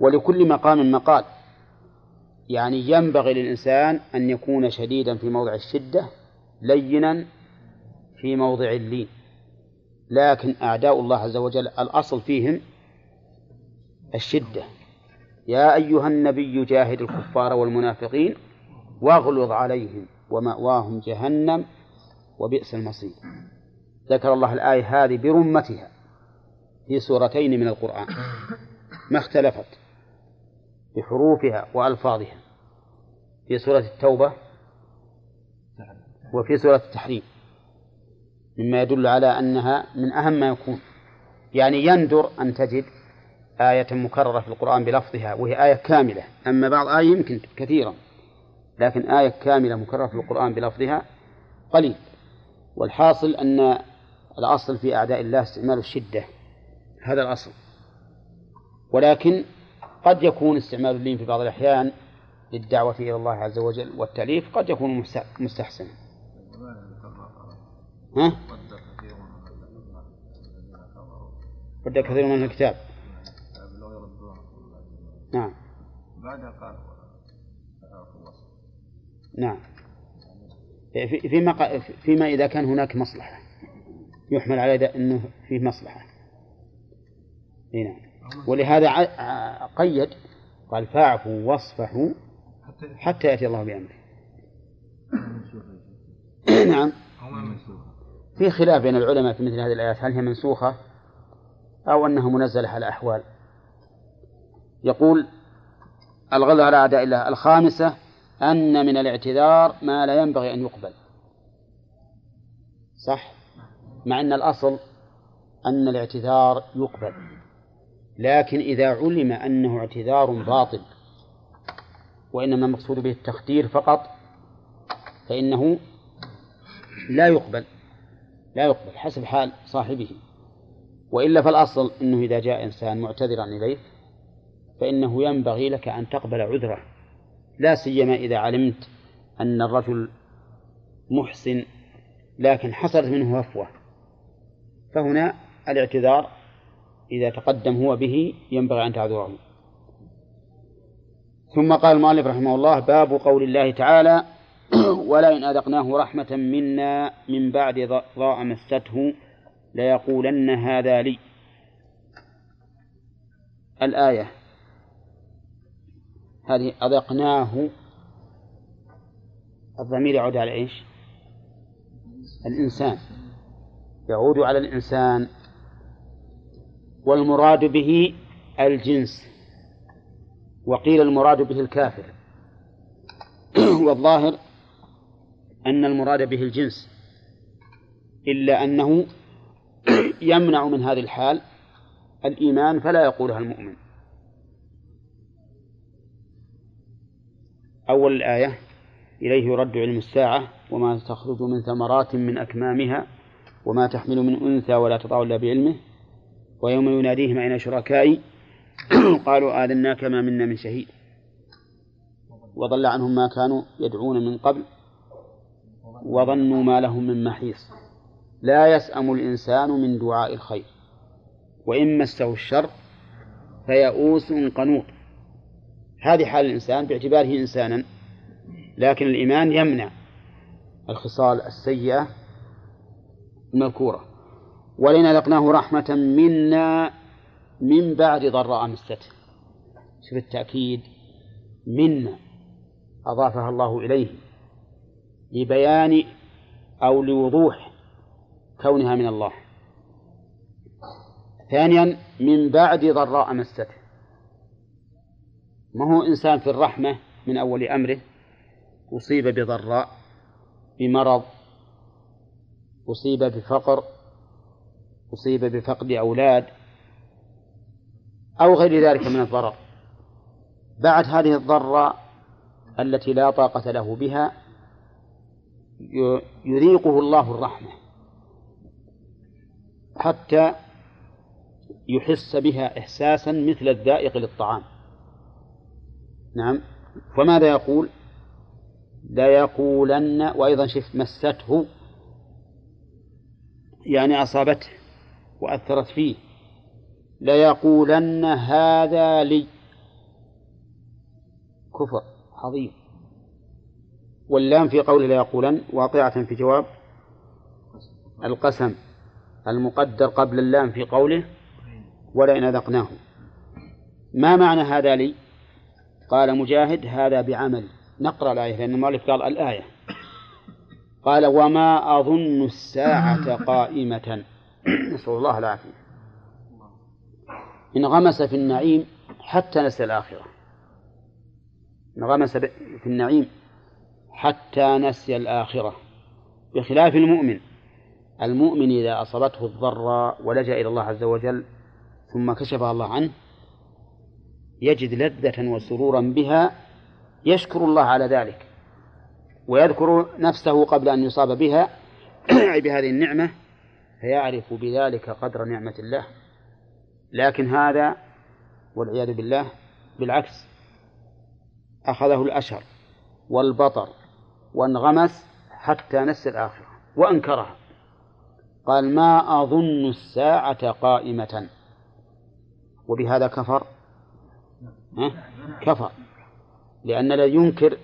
ولكل مقام مقال. يعني ينبغي للإنسان أن يكون شديدا في موضع الشدة لينا في موضع اللين. لكن أعداء الله عز وجل الأصل فيهم الشدة. يا أيها النبي جاهد الكفار والمنافقين واغلظ عليهم ومأواهم جهنم وبئس المصير. ذكر الله الآية هذه برمتها في سورتين من القرآن ما اختلفت بحروفها وألفاظها. في سورة التوبة وفي سورة التحريم. مما يدل على أنها من أهم ما يكون. يعني يندر أن تجد آية مكررة في القرآن بلفظها وهي آية كاملة. أما بعض آية يمكن كثيرا لكن آية كاملة مكررة في القرآن بلفظها قليل. والحاصل أن الأصل في أعداء الله استعمال الشدة هذا الأصل. ولكن قد يكون استعمال اللين في بعض الأحيان للدعوة إلى الله عز وجل والتأليف قد يكون مست- مستحسنا ها؟ ود كثير من الكتاب. نعم. بعدها قال نعم. في- فيما فيما إذا كان هناك مصلحة. يحمل على ذا أنه فيه مصلحة. إي نعم. ولهذا قيد قال فاعفوا واصفحوا حتى يأتي الله بأمره. نعم. أو ما منسوخ في خلاف بين العلماء في مثل هذه الآيات. هل هي منسوخة أو أنها منزلة على أحوال يقول الغلظ على أعداء الله. الخامسة أن من الاعتذار ما لا ينبغي أن يقبل. صح؟ مع أن الأصل أن الاعتذار يقبل. لكن إذا علم أنه اعتذار باطل وإنما المقصود به التخدير فقط فإنه لا يقبل. لا يقبل حسب حال صاحبه. وإلا فالأصل أنه إذا جاء إنسان معتذرا إليك فإنه ينبغي لك أن تقبل عذره. لا سيما إذا علمت أن الرجل محسن لكن حصلت منه هفوة فهنا الاعتذار إذا تقدم هو به ينبغي أن تعذره. ثم قال المؤلف رحمه الله باب قول الله تعالى ولئن أذقناه رحمة منا من بعد ضاء مسته ليقولن هذا لي. الآية. هذه أذقناه. الضمير يعود على إيش؟ الإنسان. يعود على الإنسان. والمراد به الجنس. وقيل المراد به الكافر. والظاهر أن المراد به الجنس إلا أنه يمنع من هذه الحال الإيمان فلا يقولها المؤمن. أول الآية إليه يرد علم الساعة وما تخرج من ثمرات من أكمامها وما تحمل من أنثى ولا تضع إلا بعلمه. ويوم يناديهم أين شركائي؟ قالوا آذناك ما منا من شهيد. وضل عنهم ما كانوا يدعون من قبل. وظنوا ما لهم من محيص. لا يسأم الإنسان من دعاء الخير. وإن مسه الشر فيئوس قنوط. هذه حال الإنسان باعتباره إنسانا لكن الإيمان يمنع الخصال السيئة المذكورة. ولئن أذقناه رحمة منا من بعد ضراء مسته شوف التأكيد. منا أضافها الله إليه. لبيان أو لوضوح كونها من الله. ثانيا من بعد ضراء مسته. ما هو إنسان في الرحمة من أول أمره؟ أصيب بضراء بمرض أصيب بفقر أصيب بفقد أولاد أو غير ذلك من الضرر. بعد هذه الضراء التي لا طاقة له بها يذيقه الله الرحمة حتى يحس بها إحساسا مثل الذائق للطعام. نعم. فماذا يقول؟ لا يقولن وأيضا شف مسته يعني أصابته وأثرت فيه. ليقولن هذا لي. كفر عظيم. واللام في قوله ليقولن واقعة في جواب القسم المقدر قبل اللام في قوله ولئن أذقناه. ما معنى هذا لي؟ قال مجاهد هذا بعمل. نقرأ الآية لأن المؤلف قال الآية. قال وما أظن الساعة قائمة. نسأل الله العافية. انغمس في النعيم حتى نسي الآخرة. انغمس في النعيم حتى نسي الآخرة بخلاف المؤمن. المؤمن إذا أصابته الضراء ولجأ إلى الله عز وجل ثم كشفها الله عنه يجد لذة وسرورا بها يشكر الله على ذلك ويذكر نفسه قبل أن يصاب بها. بهذه النعمة فيعرف بذلك قدر نعمة الله. لكن هذا والعياذ بالله بالعكس أخذه الأشر والبطر وانغمس حتى نس الآخرة وأنكرها. قال ما أظن الساعة قائمة. وبهذا كفر؟ كفر. لأن لا ينكر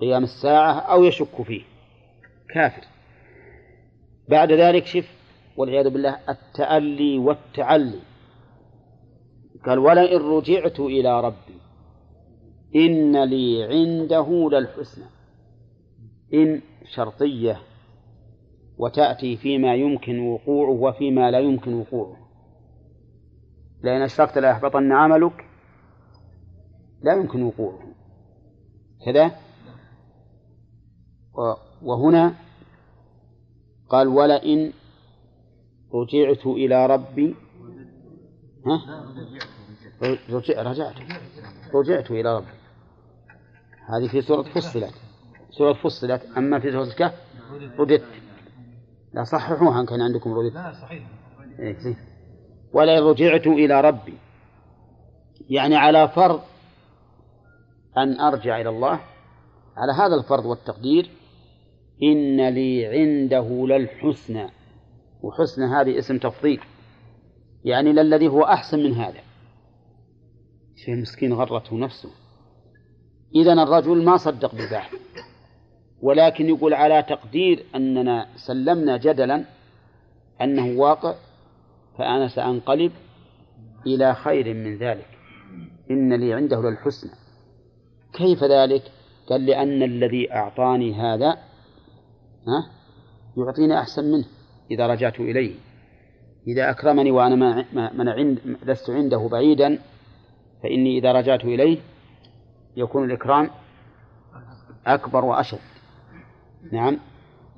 قيام الساعة أو يشك فيه. كافر. بعد ذلك شف والعياذ بالله التألي والتعلي. قال ولئن رجعت إلى ربي إن لي عنده للحسنى. إن شرطية وتأتي فيما يمكن وقوعه وفيما لا يمكن وقوعه. لأن أشركت ليحبطن عملك لا يمكن وقوعه. كذا؟ وهنا قال ولئن رجعت إلى ربي ها؟ رجع رجعت. رجعت إلى ربي. هذه في سورة فصلت سورة فصلت أما في سورة الكهف رددت. لا صححوها إن كان عندكم رددت لا صحيح. إيه ولا رجعت إلى ربي. يعني على فرض أن أرجع إلى الله على هذا الفرض والتقدير إن لي عنده للحسنى. وحسنى هذه اسم تفضيل. يعني للذي هو أحسن من هذا. شيء مسكين غرته نفسه. إذا الرجل ما صدق بالبعث ولكن يقول على تقدير أننا سلمنا جدلا أنه واقع فأنا سأنقلب إلى خير من ذلك. إن لي عنده للحسنى. كيف ذلك؟ قال لأن الذي أعطاني هذا ها يعطيني أحسن منه إذا رجعت إليه. إذا أكرمني وأنا ما ما عند لست عنده بعيدا فإني إذا رجعت إليه يكون الإكرام أكبر وأشد. نعم.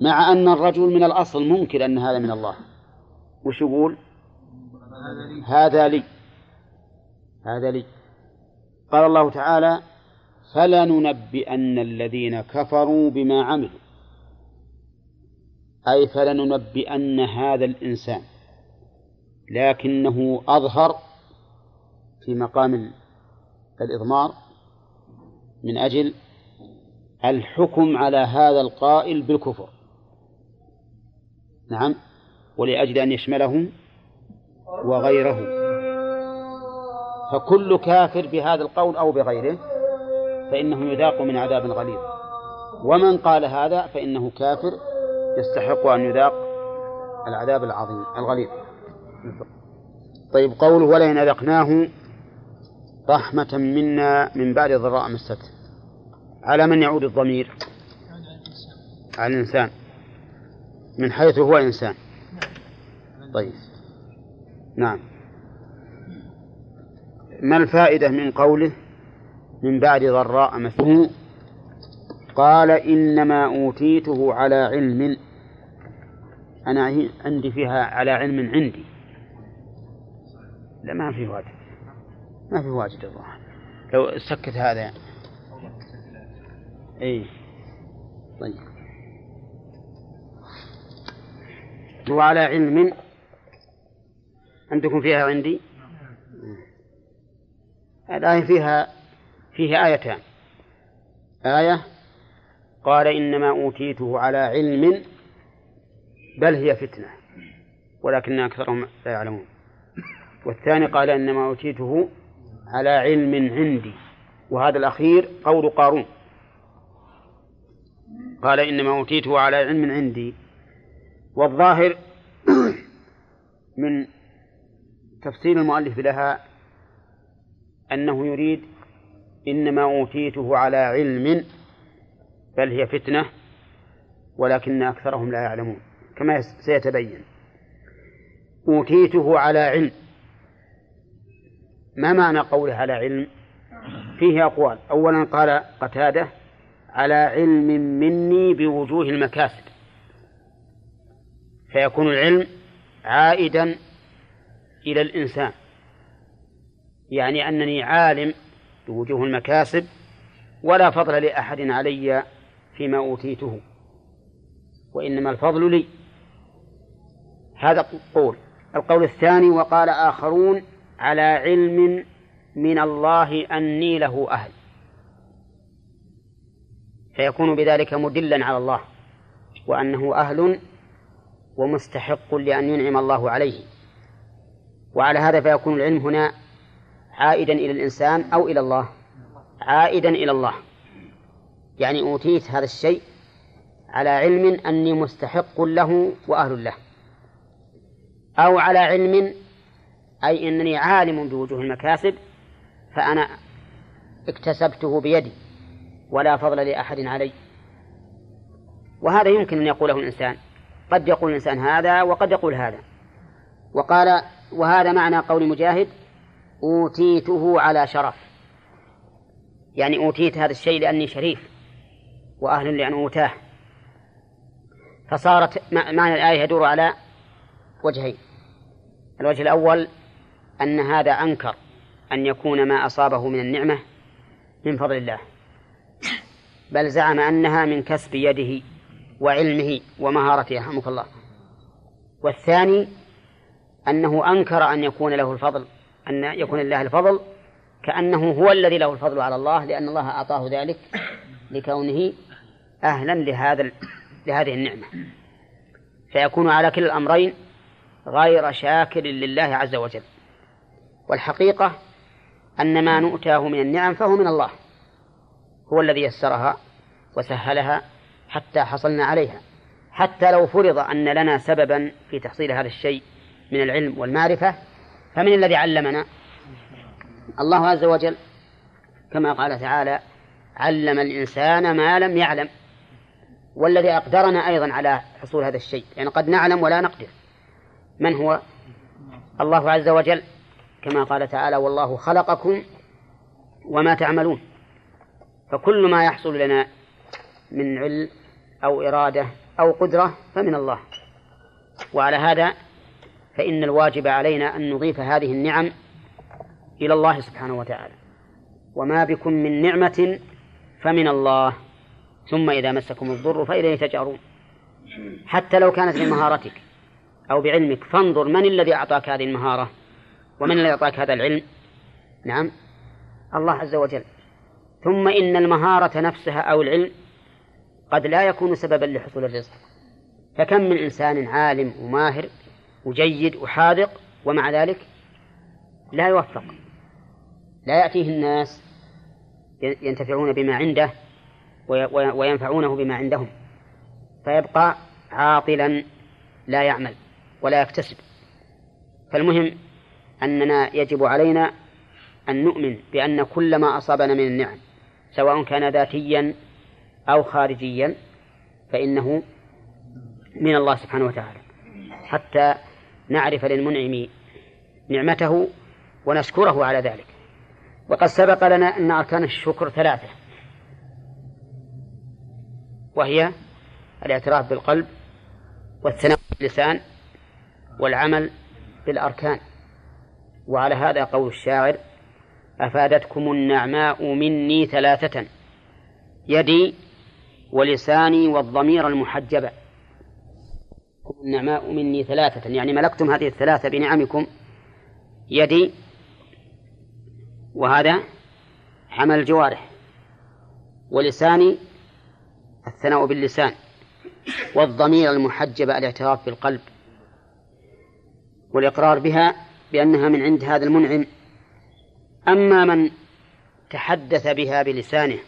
مع أن الرجل من الأصل منكر أن هذا من الله. وش يقول؟ هذا لي. هذا لي. قال الله تعالى فلننبئن الذين كفروا بما عملوا. أي فلننبئن هذا الإنسان. لكنه أظهر في مقام الإضمار من أجل الحكم على هذا القائل بالكفر. نعم. ولأجل أن يشمله وغيره. فكل كافر بهذا القول أو بغيره فإنه يذاق من عذاب غليظ. ومن قال هذا فإنه كافر يستحق أن يذاق العذاب العظيم الغليظ. طيب قوله ولئن أذقناه رحمة منا من بعد ضراء مسته على من يعود الضمير؟ على الإنسان. من حيث هو إنسان. طيب. نعم. ما الفائدة من قوله من بعد ضراء مسته قال إنما أوتيته على علم. أنا عندي فيها على علم عندي. لا ما في واجد ما في واجد الظاهر. لو سكت هذا يعني. اي طيب. وعلى علم عندكم فيها عندي؟ الآية فيها فيها آيتان. آية قال إنما أوتيته على علم بل هي فتنة ولكن أكثرهم لا يعلمون. والثاني قال إنما أوتيته على علم عندي وهذا الأخير قول قارون. قال إنما أوتيته على علم عندي. والظاهر من تفسير المؤلف لها أنه يريد إنما أوتيته على علم بل هي فتنة ولكن أكثرهم لا يعلمون كما سيتبين. أوتيته على علم. ما معنى قوله على علم؟ فيه أقوال. أولا قال قتادة على علم مني بوجوه المكاسب. فيكون العلم عائدا إلى الإنسان. يعني أنني عالم بوجوه المكاسب ولا فضل لأحد علي فيما أوتيته. وإنما الفضل لي. هذا قول القول الثاني وقال آخرون على علم من الله أني له أهل. فيكون بذلك مدلا على الله وأنه أهل ومستحق لأن ينعم الله عليه. وعلى هذا فيكون العلم هنا عائدا إلى الإنسان أو إلى الله. عائدا إلى الله. يعني أوتيت هذا الشيء على علم أني مستحق له وأهل له. أو على علم أي أنني عالم بوجوه المكاسب فأنا اكتسبته بيدي. ولا فضل لأحد علي. وهذا يمكن أن يقوله الإنسان. قد يقول الإنسان هذا وقد يقول هذا. وقال وهذا معنى قول مجاهد أوتيته على شرف. يعني أوتيت هذا الشيء لأني شريف وأهل لأن أوتاه. فصارت معنى الآية يدور على وجهين. الوجه الأول أن هذا أنكر أن يكون ما أصابه من النعمة من فضل الله. بل زعم أنها من كسب يده وعلمه ومهارته رحمك الله. والثاني أنه أنكر أن يكون له الفضل أن يكون الله الفضل كأنه هو الذي له الفضل على الله لأن الله أعطاه ذلك لكونه أهلا لهذا لهذه النعمة. فيكون على كلا الأمرين غير شاكر لله عز وجل. والحقيقة أن ما نؤتاه من النعم فهو من الله. هو الذي يسرها وسهلها حتى حصلنا عليها. حتى لو فرض أن لنا سببا في تحصيل هذا الشيء من العلم والمعرفة فمن الذي علمنا؟ الله عز وجل كما قال تعالى علم الإنسان ما لم يعلم والذي أقدرنا أيضا على حصول هذا الشيء يعني قد نعلم ولا نقدر. من هو؟ الله عز وجل كما قال تعالى والله خلقكم وما تعملون فكل ما يحصل لنا من علم أو إرادة أو قدرة فمن الله. وعلى هذا فإن الواجب علينا أن نضيف هذه النعم إلى الله سبحانه وتعالى. وما بكم من نعمة فمن الله. ثم إذا مسكم الضر فإليه تجأرون. حتى لو كانت بمهارتك أو بعلمك فانظر من الذي أعطاك هذه المهارة؟ ومن الذي أعطاك هذا العلم؟ نعم. الله عز وجل ثم إن المهارة نفسها أو العلم قد لا يكون سببا لحصول الرزق. فكم من إنسان عالم وماهر وجيد وحاذق ومع ذلك لا يوفق. لا يأتيه الناس ينتفعون بما عنده وينفعونه بما عندهم. فيبقى عاطلا لا يعمل ولا يكتسب. فالمهم أننا يجب علينا أن نؤمن بأن كل ما أصابنا من النعم سواء كان ذاتيا أو خارجيا فإنه من الله سبحانه وتعالى. حتى نعرف للمنعم نعمته ونشكره على ذلك. وقد سبق لنا أن أركان الشكر ثلاثة. وهي الاعتراف بالقلب والثناء باللسان والعمل بالأركان. وعلى هذا قول الشاعر أفادتكم النعماء مني ثلاثة يدي ولساني والضمير المحجبة النعماء مني ثلاثة يعني ملكتم هذه الثلاثة بنعمكم. يدي وهذا عمل الجوارح ولساني الثناء باللسان والضمير المحجبة الاعتراف بالقلب. والإقرار بها بأنها من عند هذا المنعم. أما من تحدث بها بلسانه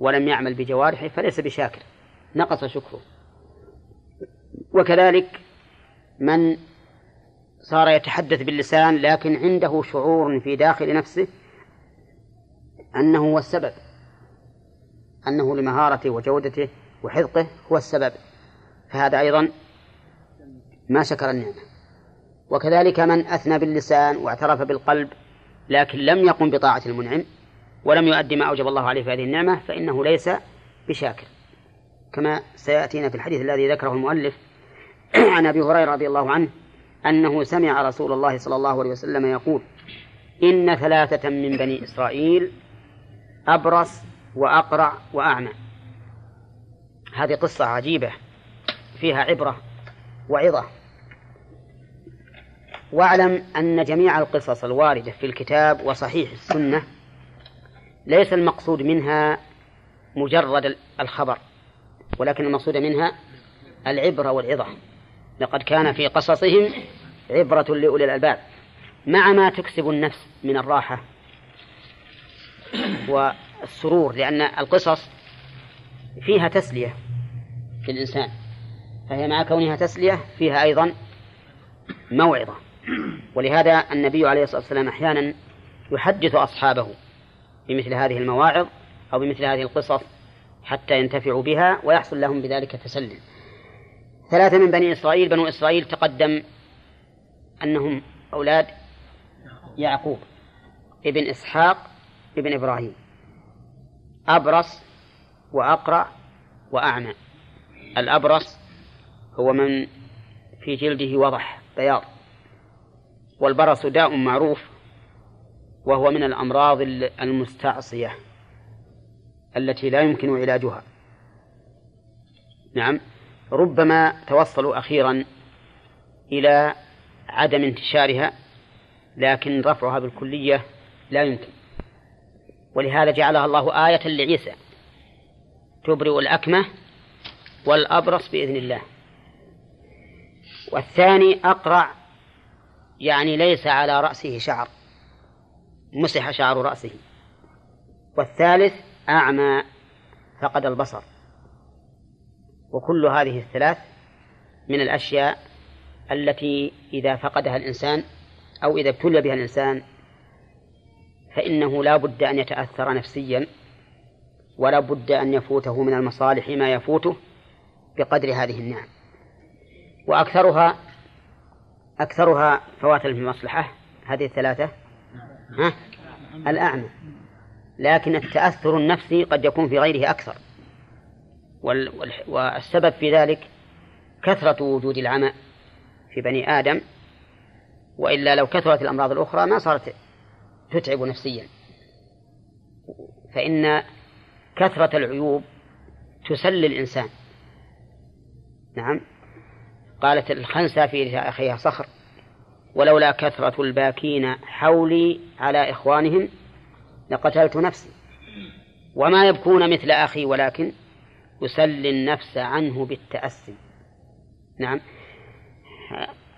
ولم يعمل بجوارحه فليس بشاكر. نقص شكره. وكذلك من صار يتحدث باللسان لكن عنده شعور في داخل نفسه أنه هو السبب. أنه لمهارته وجودته وحذقه هو السبب. فهذا أيضا ما شكر النعمة. وكذلك من أثنى باللسان واعترف بالقلب لكن لم يقم بطاعة المنعم ولم يؤدي ما أوجب الله عليه في هذه النعمة فإنه ليس بشاكر. كما سيأتينا في الحديث الذي ذكره المؤلف عن أبي هريرة رضي الله عنه أنه سمع رسول الله صلى الله عليه وسلم يقول إن ثلاثة من بني إسرائيل أبرص وأقرع وأعمى. هذه قصة عجيبة فيها عبرة وعظة. واعلم أن جميع القصص الواردة في الكتاب وصحيح السنة ليس المقصود منها مجرد الخبر ولكن المقصود منها العبرة والعظة. لقد كان في قصصهم عبرة لأولي الألباب. مع ما تكسب النفس من الراحة والسرور لأن القصص فيها تسلية في الإنسان فهي مع كونها تسلية فيها أيضا موعظة. ولهذا النبي عليه الصلاة والسلام أحيانا يحدث أصحابه بمثل هذه المواعظ أو بمثل هذه القصص حتى ينتفعوا بها ويحصل لهم بذلك تسلي ثلاثة من بني إسرائيل بنو إسرائيل تقدم أنهم أولاد يعقوب ابن إسحاق ابن إبراهيم أبرص وأقرع وأعمى. الأبرص هو من في جلده وضح بياض. والبرص داء معروف وهو من الأمراض المستعصية التي لا يمكن علاجها. نعم. ربما توصلوا أخيرا إلى عدم انتشارها لكن رفعها بالكلية لا يمكن. ولهذا جعلها الله آية لعيسى. تبرئ الأكمة والأبرص بإذن الله. والثاني أقرع يعني ليس على رأسه شعر. مسح شعر رأسه. والثالث أعمى فقد البصر. وكل هذه الثلاث من الأشياء التي إذا فقدها الإنسان أو إذا ابتلي بها الإنسان فإنه لا بد أن يتأثر نفسيا ولا بد أن يفوته من المصالح ما يفوته بقدر هذه النعم. وأكثرها أكثرها فواتا في المصلحة هذه الثلاثة. ها؟ الأعمى. لكن التأثر النفسي قد يكون في غيره أكثر. والسبب في ذلك كثرة وجود العمى في بني آدم. وإلا لو كثرت الأمراض الأخرى ما صارت تتعب نفسيا. فإن كثرة العيوب تسلي الإنسان. نعم. قالت الخنسة في أخيها صخر ولولا كثرة الباكين حولي على إخوانهم لقتلت نفسي. وما يبكون مثل أخي ولكن يسلي النفس عنه بالتأسي. نعم.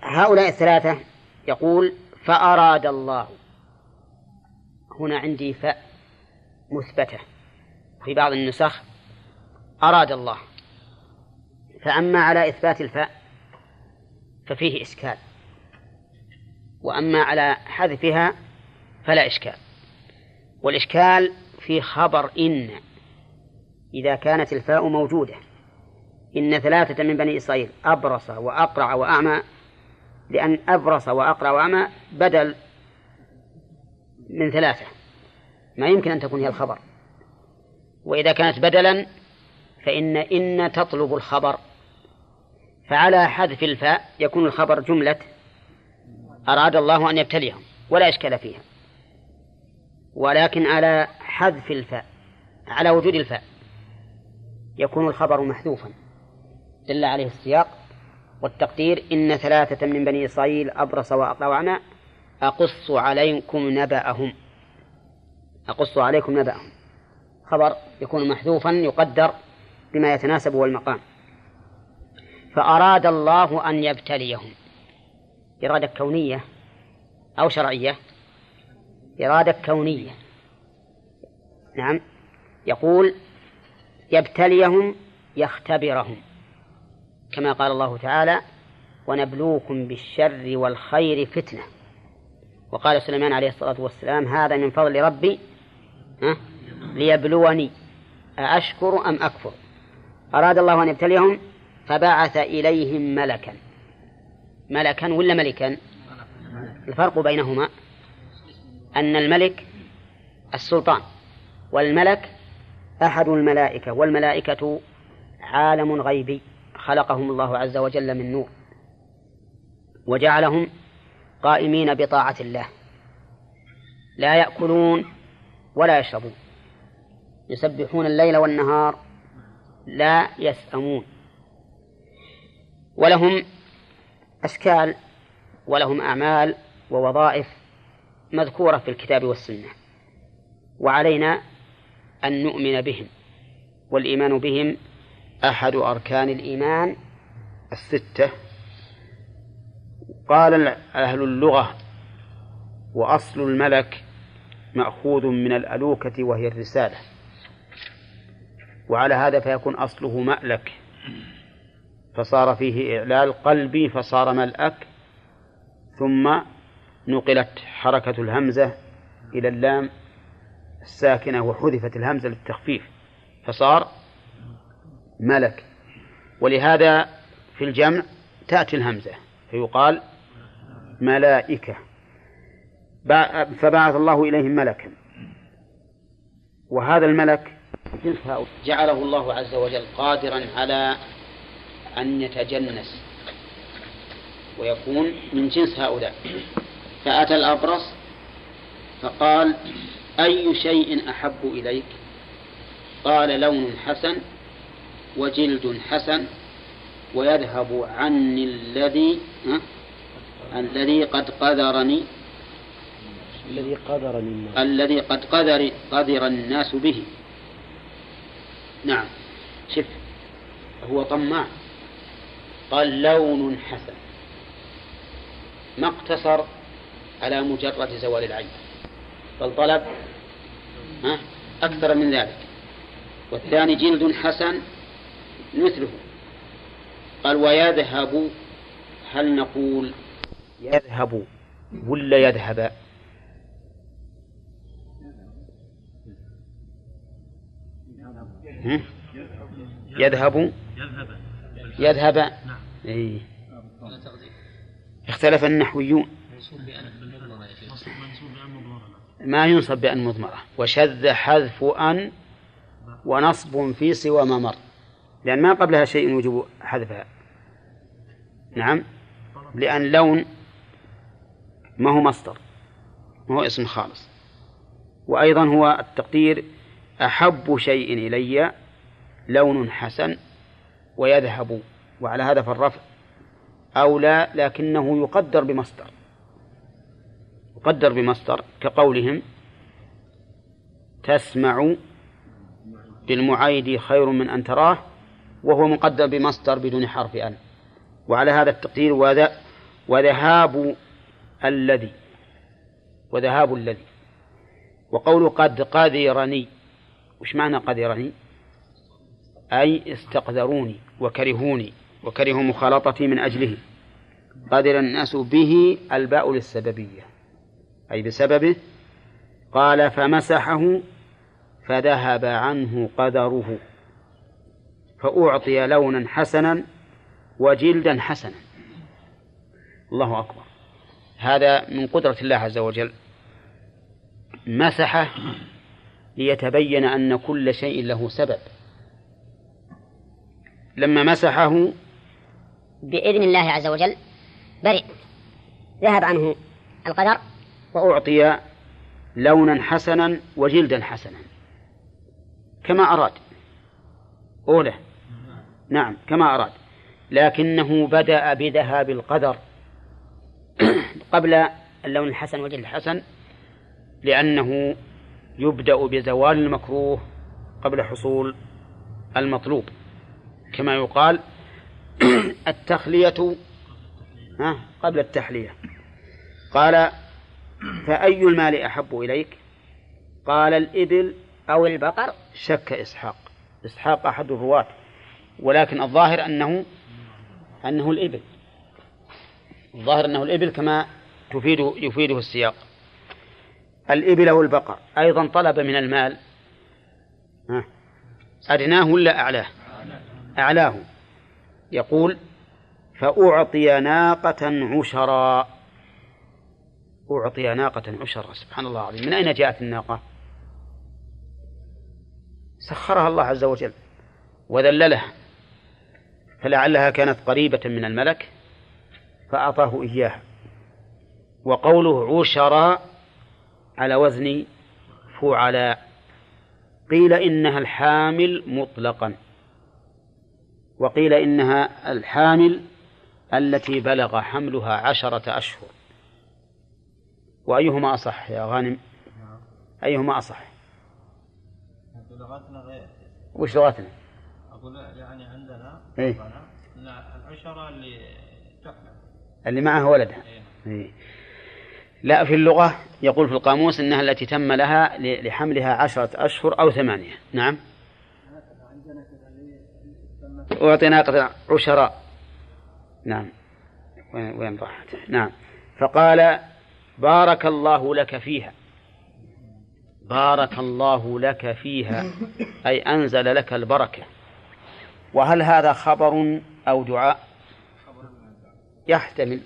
هؤلاء الثلاثة يقول فأراد الله. هنا عندي فاء مثبتة في بعض النسخ. أراد الله. فأما على إثبات الفاء ففيه إشكال. وأما على حذفها فلا إشكال. والإشكال في خبر إن إذا كانت الفاء موجودة. إن ثلاثة من بني إسرائيل أبرص وأقرع وأعمى لأن أبرص وأقرع وأعمى بدل من ثلاثة. ما يمكن أن تكون هي الخبر. وإذا كانت بدلا فإن إن تطلب الخبر. فعلى حذف الفاء يكون الخبر جملة أراد الله أن يبتليهم ولا إشكال فيها. ولكن على حذف الفاء على وجود الفاء يكون الخبر محذوفا. دل عليه السياق والتقدير إن ثلاثة من بني إسرائيل أبرص وأقرع أقص عليكم نبأهم. أقص عليكم نبأهم. خبر يكون محذوفا يقدر بما يتناسب والمقام. فأراد الله أن يبتليهم. إرادة كونية أو شرعية؟ إرادة كونية. نعم. يقول يبتليهم يختبرهم. كما قال الله تعالى ونبلوكم بالشر والخير فتنة. وقال سليمان عليه الصلاة والسلام هذا من فضل ربي ليبلوني. أأشكر أم أكفر؟ أراد الله أن يبتليهم فبعث إليهم ملكا. ملكا ولا ملكا؟ الفرق بينهما أن الملك السلطان والملك أحد الملائكة والملائكة عالم غيبي خلقهم الله عز وجل من نور وجعلهم قائمين بطاعة الله. لا يأكلون ولا يشربون يسبحون الليل والنهار لا يسأمون. ولهم أشكال ولهم أعمال ووظائف مذكورة في الكتاب والسنة. وعلينا أن نؤمن بهم والإيمان بهم أحد أركان الإيمان الستة. قال أهل اللغة وأصل الملك مأخوذ من الألوكة وهي الرسالة. وعلى هذا فيكون أصله مألك. فصار فيه إعلال قلبي فصار ملأك. ثم نقلت حركة الهمزة إلى اللام الساكنة وحذفت الهمزة للتخفيف فصار ملك. ولهذا في الجمع تأتي الهمزة فيقال ملائكة. فبعث الله إليهم ملكا. وهذا الملك جعله الله عز وجل قادرا على أن يتجنس ويكون من جنس هؤلاء. فأتى الأبرص فقال أي شيء أحب إليك؟ قال لون حسن وجلد حسن ويذهب عني الذي الذي قد قذرني. الذي قدرني الناس. الذي قد قدر قدر الناس به. نعم. شف هو طماع. قال لون حسن. ما اقتصر على مجرد زوال العين. بل طلب ها أكثر من ذلك. والثاني جلد حسن مثله قال ويذهب هل نقول يذهب ولا يذهب؟ يذهب. يذهب. إيه. اختلف النحويون. ما ينصب بأن مضمرة. وشذ حذف أن ونصب في سوى ما مر. لأن ما قبلها شيء يوجب حذفها. نعم. لأن لون ما هو مصدر. ما هو اسم خالص. وأيضا هو التقدير أحب شيء إلي لون حسن ويذهب وعلى هذا فالرفع أولى لكنه يقدر بمصدر. يقدر بمصدر كقولهم تسمع بالمعايد خير من أن تراه وهو مقدر بمصدر بدون حرف أن. وعلى هذا التقدير وذهاب الذي وذهاب الذي. وقول قد قذرني وش معنى قذرني أي استقذروني وكرهوني. وكرهوا مخالطتي من أجله. قدر الناس به الباء للسببية. أي بسببه قال فمسحه فذهب عنه قدره. فأعطي لونا حسنا وجلدا حسنا. الله أكبر. هذا من قدرة الله عز وجل. مسحه ليتبين أن كل شيء له سبب. لما مسحه بإذن الله عز وجل برئ. ذهب عنه القدر. وأعطي لونا حسنا وجلدا حسنا. كما أراد. أولى نعم كما أراد. لكنه بدأ بذهاب القدر قبل اللون الحسن والجلد الحسن لأنه يبدأ بزوال المكروه قبل حصول المطلوب. كما يقال التخلية قبل التحلية. قال فأي المال أحب إليك؟ قال الإبل أو البقر شك إسحاق. إسحاق أحد الرواة ولكن الظاهر أنه أنه الإبل. الظاهر أنه الإبل كما تفيده يفيده السياق. الإبل أو البقر أيضا طلب من المال. أدناه ولا أعلاه؟ أعلاه. يقول فأعطي ناقة عشرا. أعطي ناقة عشرا سبحان الله العظيم. من أين جاءت الناقة؟ سخرها الله عز وجل وذللها فلعلها كانت قريبة من الملك فأعطاه إياها. وقوله عشرا على وزن فعلاء قيل إنها الحامل مطلقا. وقيل إنها الحامل التي بلغ حملها عشرة أشهر. وأيهما أصح يا غانم؟ أيهما أصح؟ لغتنا غير. وش لغتنا؟ أقول يعني عندنا إيه. العشرة اللي تحمل. اللي معها ولدها. إيه. لا في اللغة يقول في القاموس إنها التي تم لها لحملها عشرة أشهر أو ثمانية. نعم. أعطي ناقة عشراء. نعم. وين راحت؟ نعم. فقال بارك الله لك فيها. بارك الله لك فيها. أي أنزل لك البركة. وهل هذا خبر أو دعاء؟ يحتمل.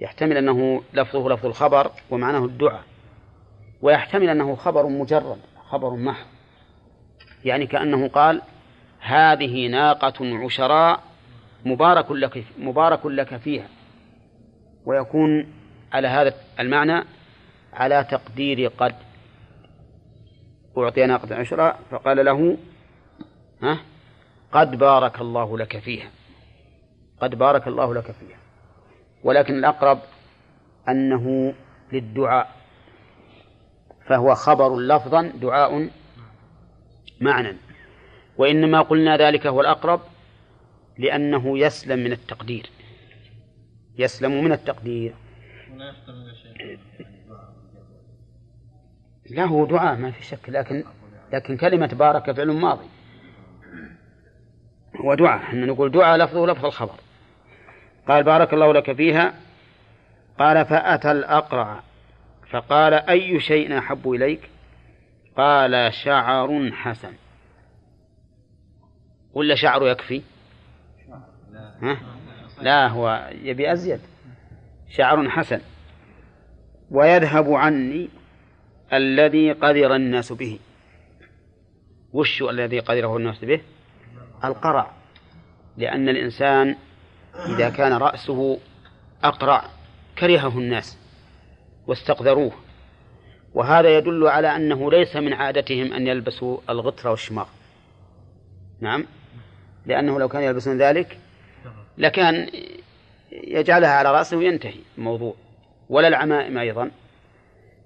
يحتمل أنه لفظه لفظ الخبر ومعناه الدعاء. ويحتمل أنه خبر مجرد خبر محض. يعني كأنه قال هذه ناقة عشراء مبارك لك مبارك لك فيها. ويكون على هذا المعنى على تقدير قد أعطي ناقة عشراء فقال له ها؟ قد بارك الله لك فيها. قد بارك الله لك فيها. ولكن الأقرب أنه للدعاء. فهو خبر لفظا دعاء معنى وإنما قلنا ذلك هو الأقرب لأنه يسلم من التقدير. يسلم من التقدير. لا هو دعاء ما في شك. لكن لكن كلمة بارك فعل ماضي. هو دعاء. إحنا نقول دعاء لفظه لفظ الخبر. قال بارك الله لك فيها. قال فأتى الأقرع. فقال أي شيء أحب إليك؟ قال شعر حسن. ولا شعر يكفي؟ ها؟ لا هو يبي أزيد. شعر حسن. ويذهب عني الذي قدر الناس به. وش الذي قدره الناس به؟ القرع. لأن الإنسان إذا كان رأسه أقرع كرهه الناس واستقذروه. وهذا يدل على أنه ليس من عادتهم أن يلبسوا الغتر والشماغ. نعم؟ لأنه لو كانوا يلبسون ذلك لكان يجعلها على رأسه وينتهي الموضوع ولا العمائم أيضا.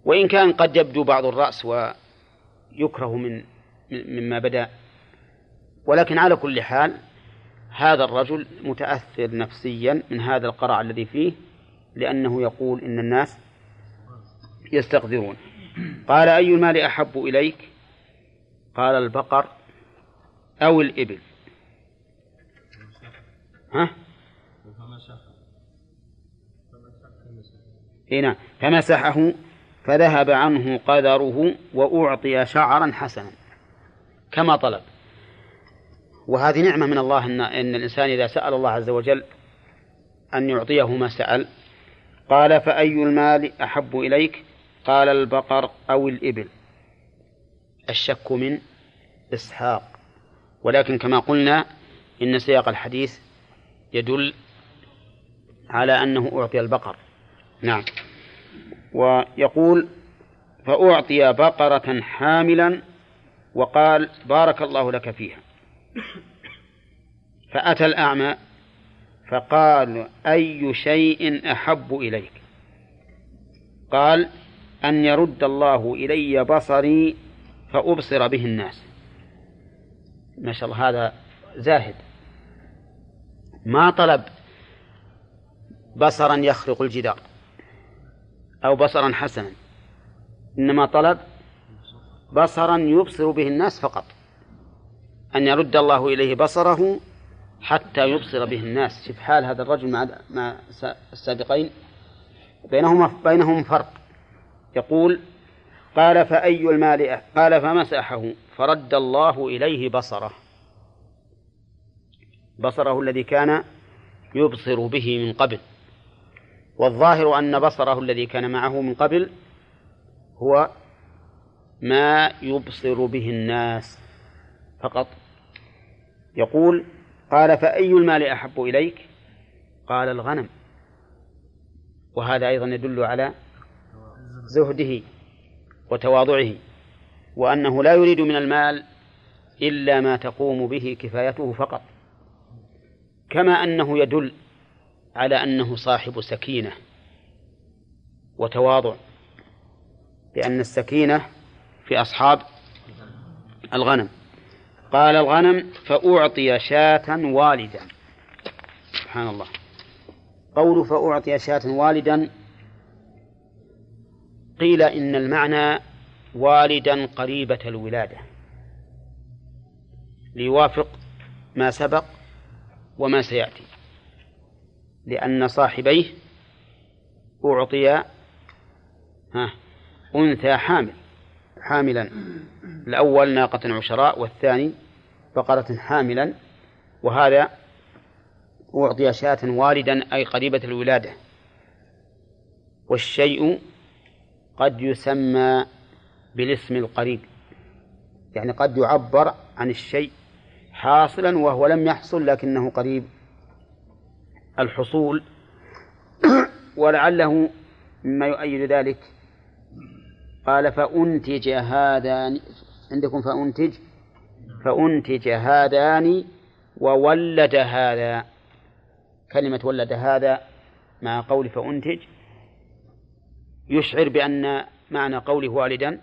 وإن كان قد يبدو بعض الرأس ويكره من مما بدأ. ولكن على كل حال هذا الرجل متأثر نفسيا من هذا القرع الذي فيه لأنه يقول إن الناس يستقدرون قال أي المال أحب إليك؟ قال البقر أو الإبل. ها؟ هنا فمسحه فذهب عنه قدره وأعطي شعرا حسنا. كما طلب. وهذه نعمة من الله إن, إن الإنسان إذا سأل الله عز وجل أن يعطيه ما سأل. قال فأي المال أحب إليك؟ قال البقر أو الإبل. الشك من إسحاق. ولكن كما قلنا إن سياق الحديث يدل على أنه أعطي البقر. نعم. ويقول فأعطي بقرة حاملا وقال بارك الله لك فيها. فأتى الأعمى فقال أي شيء أحب إليك؟ قال أن يرد الله إلي بصري فأبصر به الناس. ما شاء الله هذا زاهد. ما طلب بصرا يخرق الجدار أو بصرا حسنا. إنما طلب بصرا يبصر به الناس فقط. أن يرد الله إليه بصره حتى يبصر به الناس. شوف حال هذا الرجل مع مع السابقين. بينهما بينهم فرق. يقول قال فأي المال قال فمسحه. فرد الله إليه بصره. بصره الذي كان يبصر به من قبل. والظاهر أن بصره الذي كان معه من قبل هو ما يبصر به الناس فقط. يقول قال فأي المال أحب إليك؟ قال الغنم. وهذا أيضا يدل على زهده وتواضعه وأنه لا يريد من المال إلا ما تقوم به كفايته فقط. كما أنه يدل على أنه صاحب سكينة وتواضع لأن السكينة في أصحاب الغنم. قال الغنم فأعطي شاة والدا. سبحان الله. قول فأعطي شاة والدا قيل إن المعنى والدا قريبة الولادة. ليوافق ما سبق وما سيأتي. لأن صاحبيه أعطي أنثى حامل حاملا. الأول ناقة عشراء والثاني بقرة حاملا وهذا أعطي شاة والدا أي قريبة الولادة. والشيء قد يسمى بالاسم القريب يعني قد يعبر عن الشيء حاصلا وهو لم يحصل لكنه قريب. الحصول ولعله مما يؤيد ذلك. قال فأنتج هذان عندكم فأنتج؟ فأنتج هذان وولد هذا. كلمة ولد هذا مع قول فأنتج يشعر بأن معنى قوله والدا.